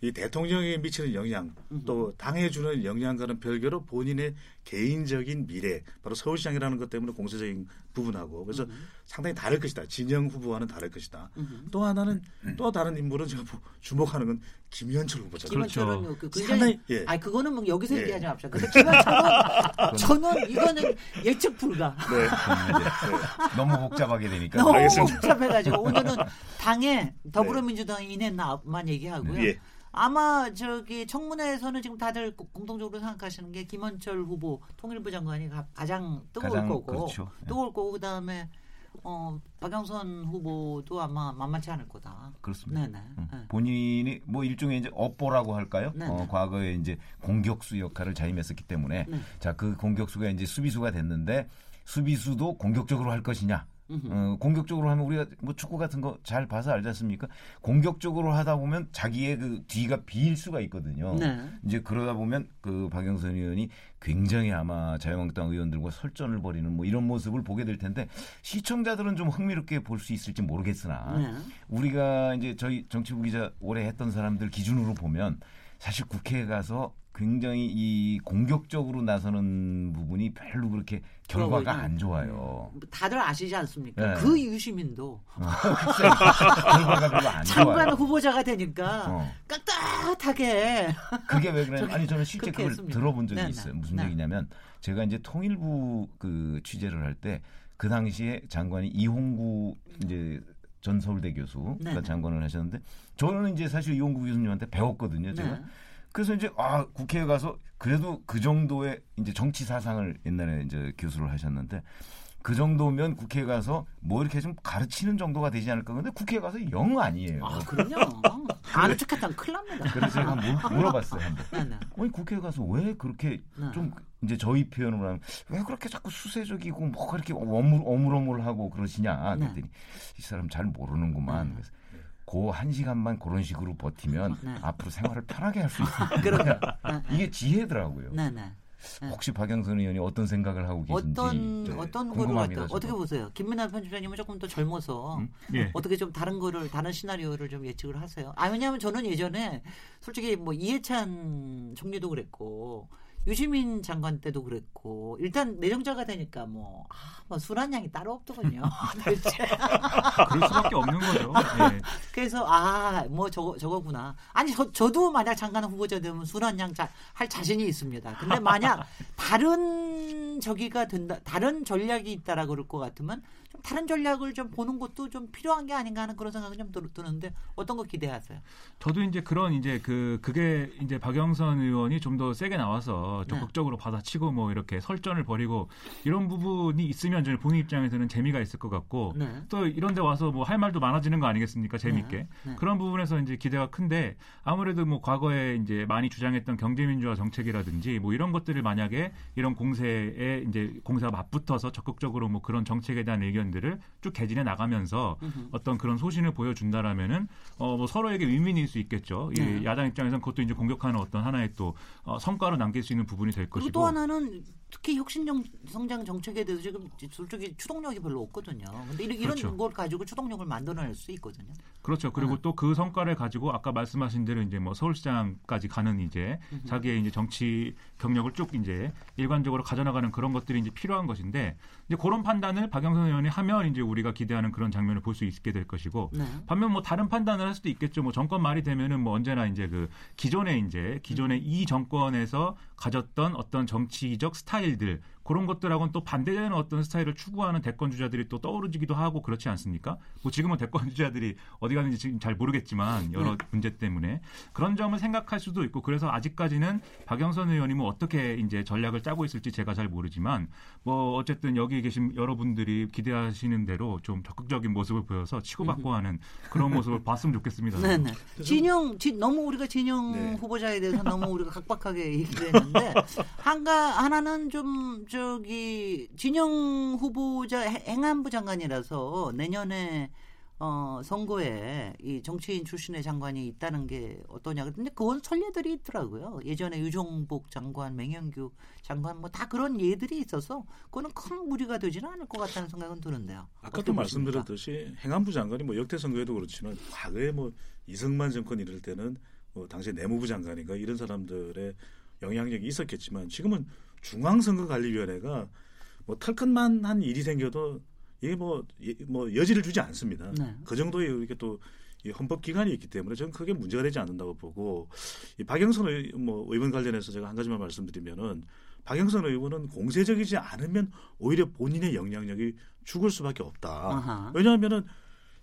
이 대통령에 미치는 영향 또 당에 주는 영향과는 별개로 본인의 개인적인 미래 바로 서울시장이라는 것 때문에 공세적인 부분하고 그래서 상당히 다를 것이다 진영 후보와는 다를 것이다 또 하나는 또 다른 인물은 제가 보- 주목하는 건 김현철 후보자 김현철은 그렇죠. 그 굉장히 상당히 예. 아니 그거는 뭐 여기서 예. 얘기하지 맙시다. 근데 김현철은 저는 이거는 예측 불가. 네. 너무 복잡하게 되니까 너무 알겠습니다. 복잡해가지고 오늘은 당에 더불어민주당 인해나만 얘기하고요. 예. 아마 저기 청문회에서는 지금 다들 고- 공통적으로 생각하시는 게 김현철 후보 통일부 장관이 가- 가장 뜨거울 가장 거고 그렇죠. 예. 뜨거울 거고 그다음에 어, 박영선 후보도 아마 만만치 않을 거다. 그렇습니다. 네네. 음. 네. 본인이 뭐 일종의 이제 업보라고 할까요? 네, 어, 네. 과거에 이제 공격수 역할을 자임했었기 때문에 네. 자 그 공격수가 이제 수비수가 됐는데 수비수도 공격적으로 할 것이냐? 어, 공격적으로 하면 우리가 뭐 축구 같은 거 잘 봐서 알지 않습니까? 공격적으로 하다 보면 자기의 그 뒤가 비일 수가 있거든요. 네. 이제 그러다 보면 그 박영선 의원이 굉장히 아마 자유한국당 의원들과 설전을 벌이는 뭐 이런 모습을 보게 될 텐데 시청자들은 좀 흥미롭게 볼 수 있을지 모르겠으나 네. 우리가 이제 저희 정치부 기자 오래 했던 사람들 기준으로 보면 사실 국회에 가서 굉장히 이 공격적으로 나서는 부분이 별로 그렇게 결과가 안 좋아요. 다들 아시지 않습니까? 네. 그 유시민도 결과가 별로 안 장관 좋아요. 후보자가 되니까 어. 깍딱하게 그게 왜 그러냐면 아니 저는 실제 그걸 했습니다. 들어본 적이 네, 있어요. 네. 무슨 네. 얘기냐면 제가 이제 통일부 그 취재를 할 때 그 당시에 장관이 이홍구 이제 전 서울대 교수가 네, 네. 장관을 하셨는데 저는 이제 사실 이홍구 교수님한테 배웠거든요. 제가 네. 그래서 이제 아 국회에 가서 그래도 그 정도의 이제 정치 사상을 옛날에 이제 교수를 하셨는데 그 정도면 국회에 가서 뭐 이렇게 좀 가르치는 정도가 되지 않을까 근데 국회에 가서 영 아니에요. 아, 그럼요. 아는 척했다면 큰일 납니다. 그래서 제가 물- 물어봤어요 한번. 네, 네. 아니 국회에 가서 왜 그렇게 네. 좀 이제 저희 표현으로 하면 왜 그렇게 자꾸 수세적이고 뭐 그렇게 어물 어물어물하고 그러시냐 네. 그랬더니 이 사람 잘 모르는구만. 그래서 그한 시간만 그런 식으로 버티면 네. 앞으로 생활을 편하게 할 수 있다. 그러니까. 네, 이게 지혜더라고요. 네, 네. 네. 혹시 박영선 의원이 어떤 생각을 하고 계신지 어떤 네, 어떤 거를 어떻게 저도. 보세요? 김민아 편집장님은 조금 더 젊어서 음? 예. 어떻게 좀 다른 거를 다른 시나리오를 좀 예측을 하세요? 아 왜냐하면 저는 예전에 솔직히 뭐 이해찬 총리도 그랬고 유시민 장관 때도 그랬고 일단 내정자가 되니까 뭐, 아, 뭐 술한 양이 따로 없더군요. 도대체. 그럴 수밖에 없는 거죠. 예. 그래서 아 뭐 저거 저거구나. 아니 저, 저도 만약 장관 후보자 되면 술한 양할 자신이 있습니다. 근데 만약 다른 저기가 된다, 다른 전략이 있다라 그럴 것 같으면 좀 다른 전략을 좀 보는 것도 좀 필요한 게 아닌가 하는 그런 생각이 좀 들- 드는데 어떤 거 기대하세요? 저도 이제 그런 이제 그 그게 이제 박영선 의원이 좀 더 세게 나와서 네. 적극적으로 받아치고 뭐 이렇게 설전을 벌이고 이런 부분이 있으면 저는 본인 입장에서는 재미가 있을 것 같고 네. 또 이런 데 와서 뭐 할 말도 많아지는 거 아니겠습니까? 네. 네. 그런 부분에서 이제 기대가 큰데 아무래도 뭐 과거에 이제 많이 주장했던 경제민주화 정책이라든지 뭐 이런 것들을 만약에 이런 공세에 이제 공세가 맞붙어서 적극적으로 뭐 그런 정책에 대한 의견 들을 쭉 개진해 나가면서 음흠. 어떤 그런 소신을 보여준다라면은 어 뭐 서로에게 윈윈일 수 있겠죠. 이 네. 야당 입장에서는 그것도 이제 공격하는 어떤 하나의 또 어, 성과로 남길 수 있는 부분이 될 것이고. 또 하나는 특히 혁신 정, 성장 정책에 대해서 지금 솔직히 추동력이 별로 없거든요. 근데 이런, 그렇죠. 걸 가지고 추동력을 만들어낼 수 있거든요. 그렇죠. 그리고 네. 또그 성과를 가지고 아까 말씀하신 대로 이제 뭐 서울시장까지 가는 이제 자기의 이제 정치 경력을 쭉 이제 일관적으로 가져나가는 그런 것들이 이제 필요한 것인데 이제 그런 판단을 박영선 의원이 하면 이제 우리가 기대하는 그런 장면을 볼 수 있게 될 것이고 네. 반면 뭐 다른 판단을 할 수도 있겠죠. 뭐 정권 말이 되면은 뭐 언제나 이제 그 기존의 이제 기존의 이 정권에서 가졌던 어떤 정치적 스타일 들 그런 것들하고는 또 반대되는 어떤 스타일을 추구하는 대권 주자들이 또 떠오르지기도 하고 그렇지 않습니까? 뭐 지금은 대권 주자들이 어디 가는지 지금 잘 모르겠지만 여러 문제 때문에 그런 점을 생각할 수도 있고 그래서 아직까지는 박영선 의원이 뭐 어떻게 이제 전략을 짜고 있을지 제가 잘 모르지만 뭐 어쨌든 여기 계신 여러분들이 기대하시는 대로 좀 적극적인 모습을 보여서 치고받고 하는 그런 모습을 봤으면 좋겠습니다. 네 네. 진영, 진, 너무 우리가 진영 네. 후보자에 대해서 너무 우리가 각박하게 얘기를 했는데 한가 하나는 좀 저기 진영 후보자 해- 행안부 장관이라서 내년에 어 선거에 이 정치인 출신의 장관이 있다는 게 어떠냐 근데 그건 선례들이 있더라고요. 예전에 유종복 장관, 맹영규 장관 뭐 다 그런 예들이 있어서 그거는 큰 무리가 되지는 않을 것 같다는 생각은 드는데요. 아까도? 말씀드렸듯이 행안부 장관이 뭐 역대 선거에도 그렇지만 과거에 뭐 이승만 정권 이럴 때는 뭐 당시 내무부 장관인가 이런 사람들의 영향력이 있었겠지만 지금은 중앙선거관리위원회가 뭐 털끝만 한 일이 생겨도 이게 뭐, 예- 뭐 여지를 주지 않습니다. 네. 그 정도의 이렇게 또이 헌법 기관이 있기 때문에 저는 크게 문제가 되지 않는다고 보고 이 박영선 의, 뭐 의원 관련해서 제가 한 가지만 말씀드리면은 박영선 의원은 공세적이지 않으면 오히려 본인의 영향력이 죽을 수밖에 없다. 아하. 왜냐하면은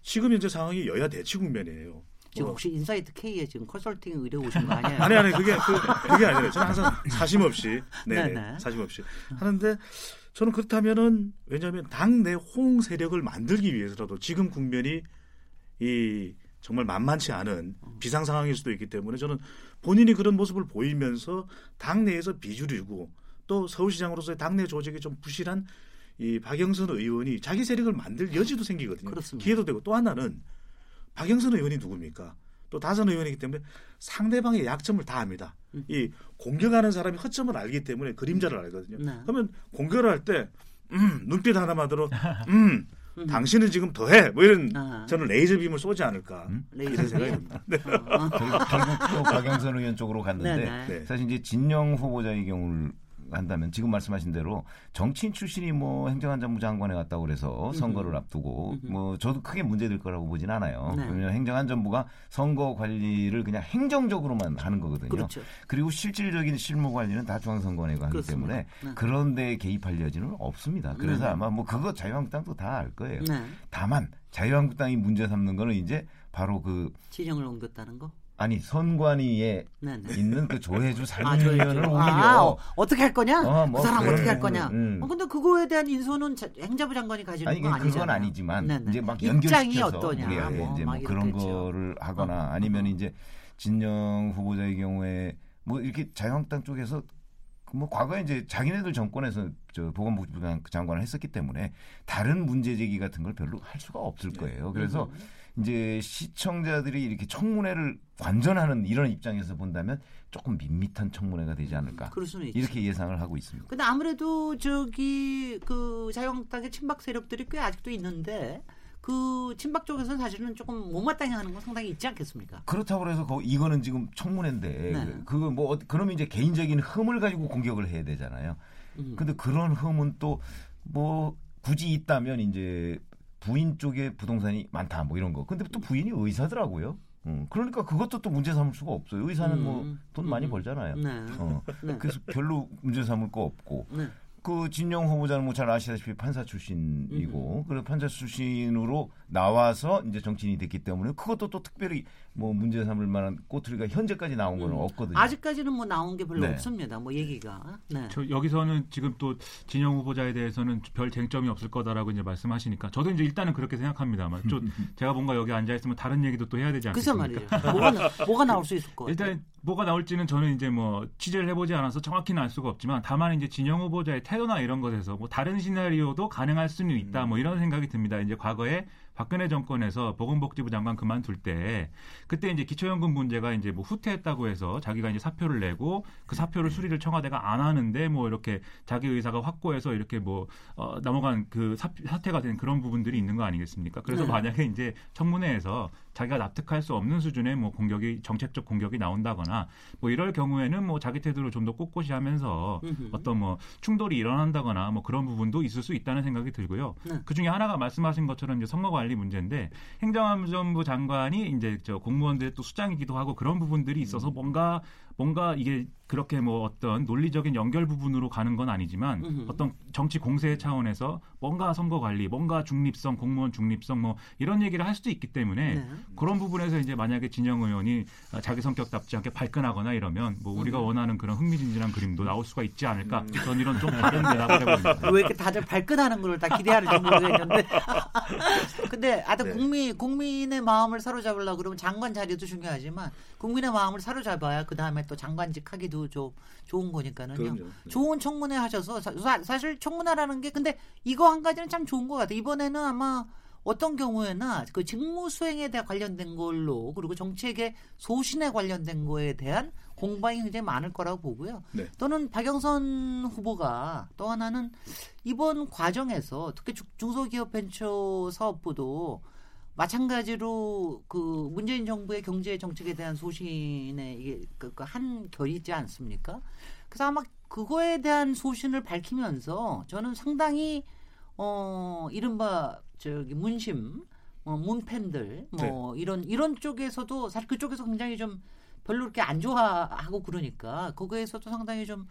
지금 현재 상황이 여야 대치 국면이에요. 지금 뭐, 혹시 인사이트 K에 지금 컨설팅 의뢰 오신 거 아니에요? 아니 아니 그게 그, 그게 아니라 저는 항상 사심 없이 네, 네네. 사심 없이 하는데 저는 그렇다면은 왜냐하면 당내 호응 세력을 만들기 위해서라도 지금 국면이 이 정말 만만치 않은 비상 상황일 수도 있기 때문에 저는 본인이 그런 모습을 보이면서 당내에서 비주를 주고 또 서울시장으로서의 당내 조직이 좀 부실한 이 박영선 의원이 자기 세력을 만들 여지도 생기거든요. 그렇습니다. 기회도 되고 또 하나는 박영선 의원이 누굽니까? 또 다선 의원이기 때문에 상대방의 약점을 다 압니다. 음. 이 공격하는 사람이 허점을 알기 때문에 그림자를 알거든요. 네. 그러면 공격을 할 때 음, 눈빛 하나만으로 음, 당신은 지금 더해 뭐 이런 아. 저는 레이저 빔을 쏘지 않을까 레이저 이런 생각이 빔? 듭니다. 네. 어, 결국, 또 박영선 의원 쪽으로 갔는데 네네. 네. 사실 이제 진영 후보자의 경우를 한다면 지금 말씀하신 대로 정치인 출신이 뭐 행정안전부 장관에 갔다고 그래서 선거를 앞두고 뭐 저도 크게 문제될 거라고 보진 않아요. 네. 왜냐하면 행정안전부가 선거 관리를 그냥 행정적으로만 하는 거거든요. 그렇죠. 리고 실질적인 실무 관리는 다 중앙선관위가 하기. 때문에 네. 그런 데 개입할 여지는 없습니다. 그래서 네. 아마 뭐 그거 자유한국당도 다 알 거예요. 네. 다만 자유한국당이 문제 삼는 거는 이제 바로 그 진영을 옮겼다는 거. 아니 선관위에 네 네. 있는 그 조혜주 아, 상임위원을 저희죠. 오히려 아, 어, 어떻게 할 거냐? 어, 뭐 그 사람 그런 어떻게 할 거냐? 음. 어, 근데 그거에 대한 인수는 자- 행자부 장관이 가지는 아니 건 그건 아니잖아요. 아니지만 네네. 이제 막 입장이 연결시켜서 어떠냐? 뭐, 이제 막뭐 그런. 거를 하거나 어, 아니면 어. 이제 진영 후보자의 경우에 뭐 이렇게 자유한국당 쪽에서 뭐 과거에 이제 자기네들 정권에서 저 보건복지부 장- 장관을 했었기 때문에 다른 문제 제기 같은 걸 별로 할 수가 없을 네. 거예요. 그래서 음. 이제 시청자들이 이렇게 청문회를 관전하는 이런 입장에서 본다면 조금 밋밋한 청문회가 되지 않을까 그럴 수는 있죠. 이렇게 예상을 하고 있습니다. 근데 아무래도 저기 그 자유한국당의 친박 세력들이 꽤 아직도 있는데 그 친박 쪽에서는 사실은 조금 못마땅해 하는 건 상당히 있지 않겠습니까? 그렇다고 해서 거- 이거는 지금 청문회인데 네. 그거 뭐 어- 그러면 이제 개인적인 흠을 가지고 공격을 해야 되잖아요. 음. 근데 그런 흠은 또 뭐 굳이 있다면 이제 부인 쪽에 부동산이 많다 뭐 이런 거. 근데 또 부인이 의사더라고요. 음, 그러니까 그것도 또 문제 삼을 수가 없어요. 의사는 뭐 음. 돈 많이 음. 벌잖아요. 네. 어. 네. 그래서 별로 문제 삼을 거 없고. 네. 그 진영 후보자는 뭐 잘 아시다시피 판사 출신이고 그리고 판사 출신으로 나와서 이제 정치인이 됐기 때문에 그것도 또 특별히 뭐 문제 삼을 만한 꼬투리가 현재까지 나온 건 음. 없거든요. 아직까지는 뭐 나온 게 별로 네. 없습니다. 뭐 얘기가. 네. 저 여기서는 지금 또 진영 후보자에 대해서는 별 쟁점이 없을 거다라고 이제 말씀하시니까 저도 이제 일단은 그렇게 생각합니다만 좀 제가 뭔가 여기 앉아 있으면 다른 얘기도 또 해야 되지 않겠습니까? 말이죠. 뭐가, 나- 뭐가 나올 수 있을 것 같아요. 일단 뭐가 나올지는 저는 이제 뭐 취재를 해보지 않아서 정확히는 알 수가 없지만 다만 이제 진영 후보자의 태도나 이런 것에서 뭐 다른 시나리오도 가능할 수는 있다 뭐 이런 생각이 듭니다. 이제 과거에 박근혜 정권에서 보건복지부 장관 그만둘 때 그때 이제 기초연금 문제가 이제 뭐 후퇴했다고 해서 자기가 이제 사표를 내고 그 사표를 수리를 청와대가 안 하는데 뭐 이렇게 자기 의사가 확고해서 이렇게 뭐 어, 넘어간 그 사, 사태가 된 그런 부분들이 있는 거 아니겠습니까? 그래서 네. 만약에 이제 청문회에서 자기가 납득할 수 없는 수준의 뭐 공격이 정책적 공격이 나온다거나 뭐 이럴 경우에는 뭐 자기 태도를 좀 더 꼿꼿이 하면서 음흠. 어떤 뭐 충돌이 일어난다거나 뭐 그런 부분도 있을 수 있다는 생각이 들고요. 네. 그 중에 하나가 말씀하신 것처럼 이제 선거 관리 문제인데 행정안전부 장관이 이제 저 공무원들의 또 수장이기도 하고 그런 부분들이 있어서 뭔가 뭔가 이게 그렇게 뭐 어떤 논리적인 연결 부분으로 가는 건 아니지만 음흠. 어떤 정치 공세 차원에서 뭔가 선거 관리, 뭔가 중립성, 공무원 중립성 뭐 이런 얘기를 할 수도 있기 때문에 네. 그런 부분에서 이제 만약에 진영 의원이 아, 자기 성격답지 않게 발끈하거나 이러면 뭐 우리가 원하는 그런 흥미진진한 그림도 나올 수가 있지 않을까? 저는 이런 좀 다른 대답을 해봅니다. 왜 이렇게 다들 발끈하는 걸 다 기대하는지 모르겠는데. 근데 하여튼 네. 국민, 국민의 마음을 사로잡으려고 그러면 장관 자리도 중요하지만 국민의 마음을 사로잡아야 그 다음에 또 장관직 하기도 좀 좋은 거니까는요. 그럼요. 네. 좋은 청문회 하셔서 사, 사실 청문회라는 게 근데 이거 한 가지는 참 좋은 것 같아요. 이번에는 아마 어떤 경우에나 그 직무 수행에 대해 관련된 걸로 그리고 정책의 소신에 관련된 거에 대한 공방이 굉장히 많을 거라고 보고요. 네. 또는 박영선 후보가 또 하나는 이번 과정에서 특히 중- 중소기업 벤처 사업부도 마찬가지로 그 문재인 정부의 경제 정책에 대한 소신에 이게 그, 그 한결이 있지 않습니까? 그래서 아마 그거에 대한 소신을 밝히면서 저는 상당히 어 이른바 저기 문심 어, 문팬들 뭐 이런 이런 쪽에서도 사실 그쪽에서 굉장히 좀 별로 그렇게 안 좋아하고 그러니까 거기에서도 상당히 좀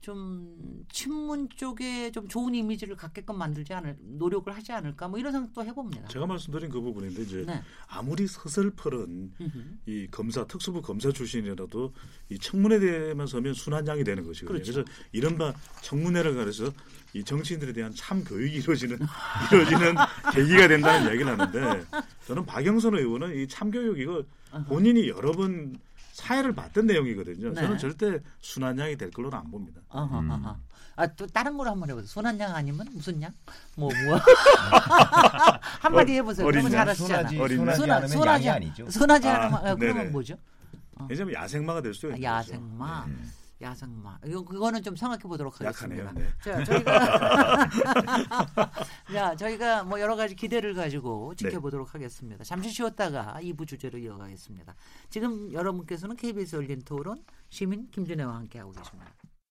좀 친문 쪽에 좀 좋은 이미지를 갖게끔 만들지 않을 노력을 하지 않을까 뭐 이런 생각도 해봅니다. 제가 말씀드린 그 부분인데 이제 네. 아무리 서슬퍼런 음흠. 이 검사 특수부 검사 출신이라도 이 청문회 대만 서면 순한 양이 되는 것이거든요. 그렇죠. 그래서 이른바 청문회를 가려서 이 정치인들에 대한 참 교육이 이루어지는 이루어지는 계기가 된다는 얘기를 하는데 저는 박영선 의원은 이 참 교육 이거 본인이 여러 번 사회를 봤던 내용이거든요. 네. 저는 절대 순한 양이 될 걸로는 안 봅니다. 어허, 어허. 아, 또 다른 걸 한번 해보세요. 손한 양 아니면 무슨 양? 뭐, 뭐. 한마디 해보세요. 어린 너무 양, 잘하시잖아. 않으면 양이 않- 아니죠. 소나지 아, 않으면, 아, 그러면 네네. 뭐죠? 왜냐하면 야생마가 될 수도 아, 있는 거죠. 야생마. 네. 야생마. 이거, 그거는 좀 생각해 보도록 하겠습니다. 약하네요. 네. 자, 저희가. 자, 저희가 뭐 여러 가지 기대를 가지고 네. 지켜보도록 하겠습니다. 잠시 쉬었다가 2부 주제로 이어가겠습니다. 지금 여러분께서는 KBS 열린 토론 시민 김준혜와 함께하고 계십니다.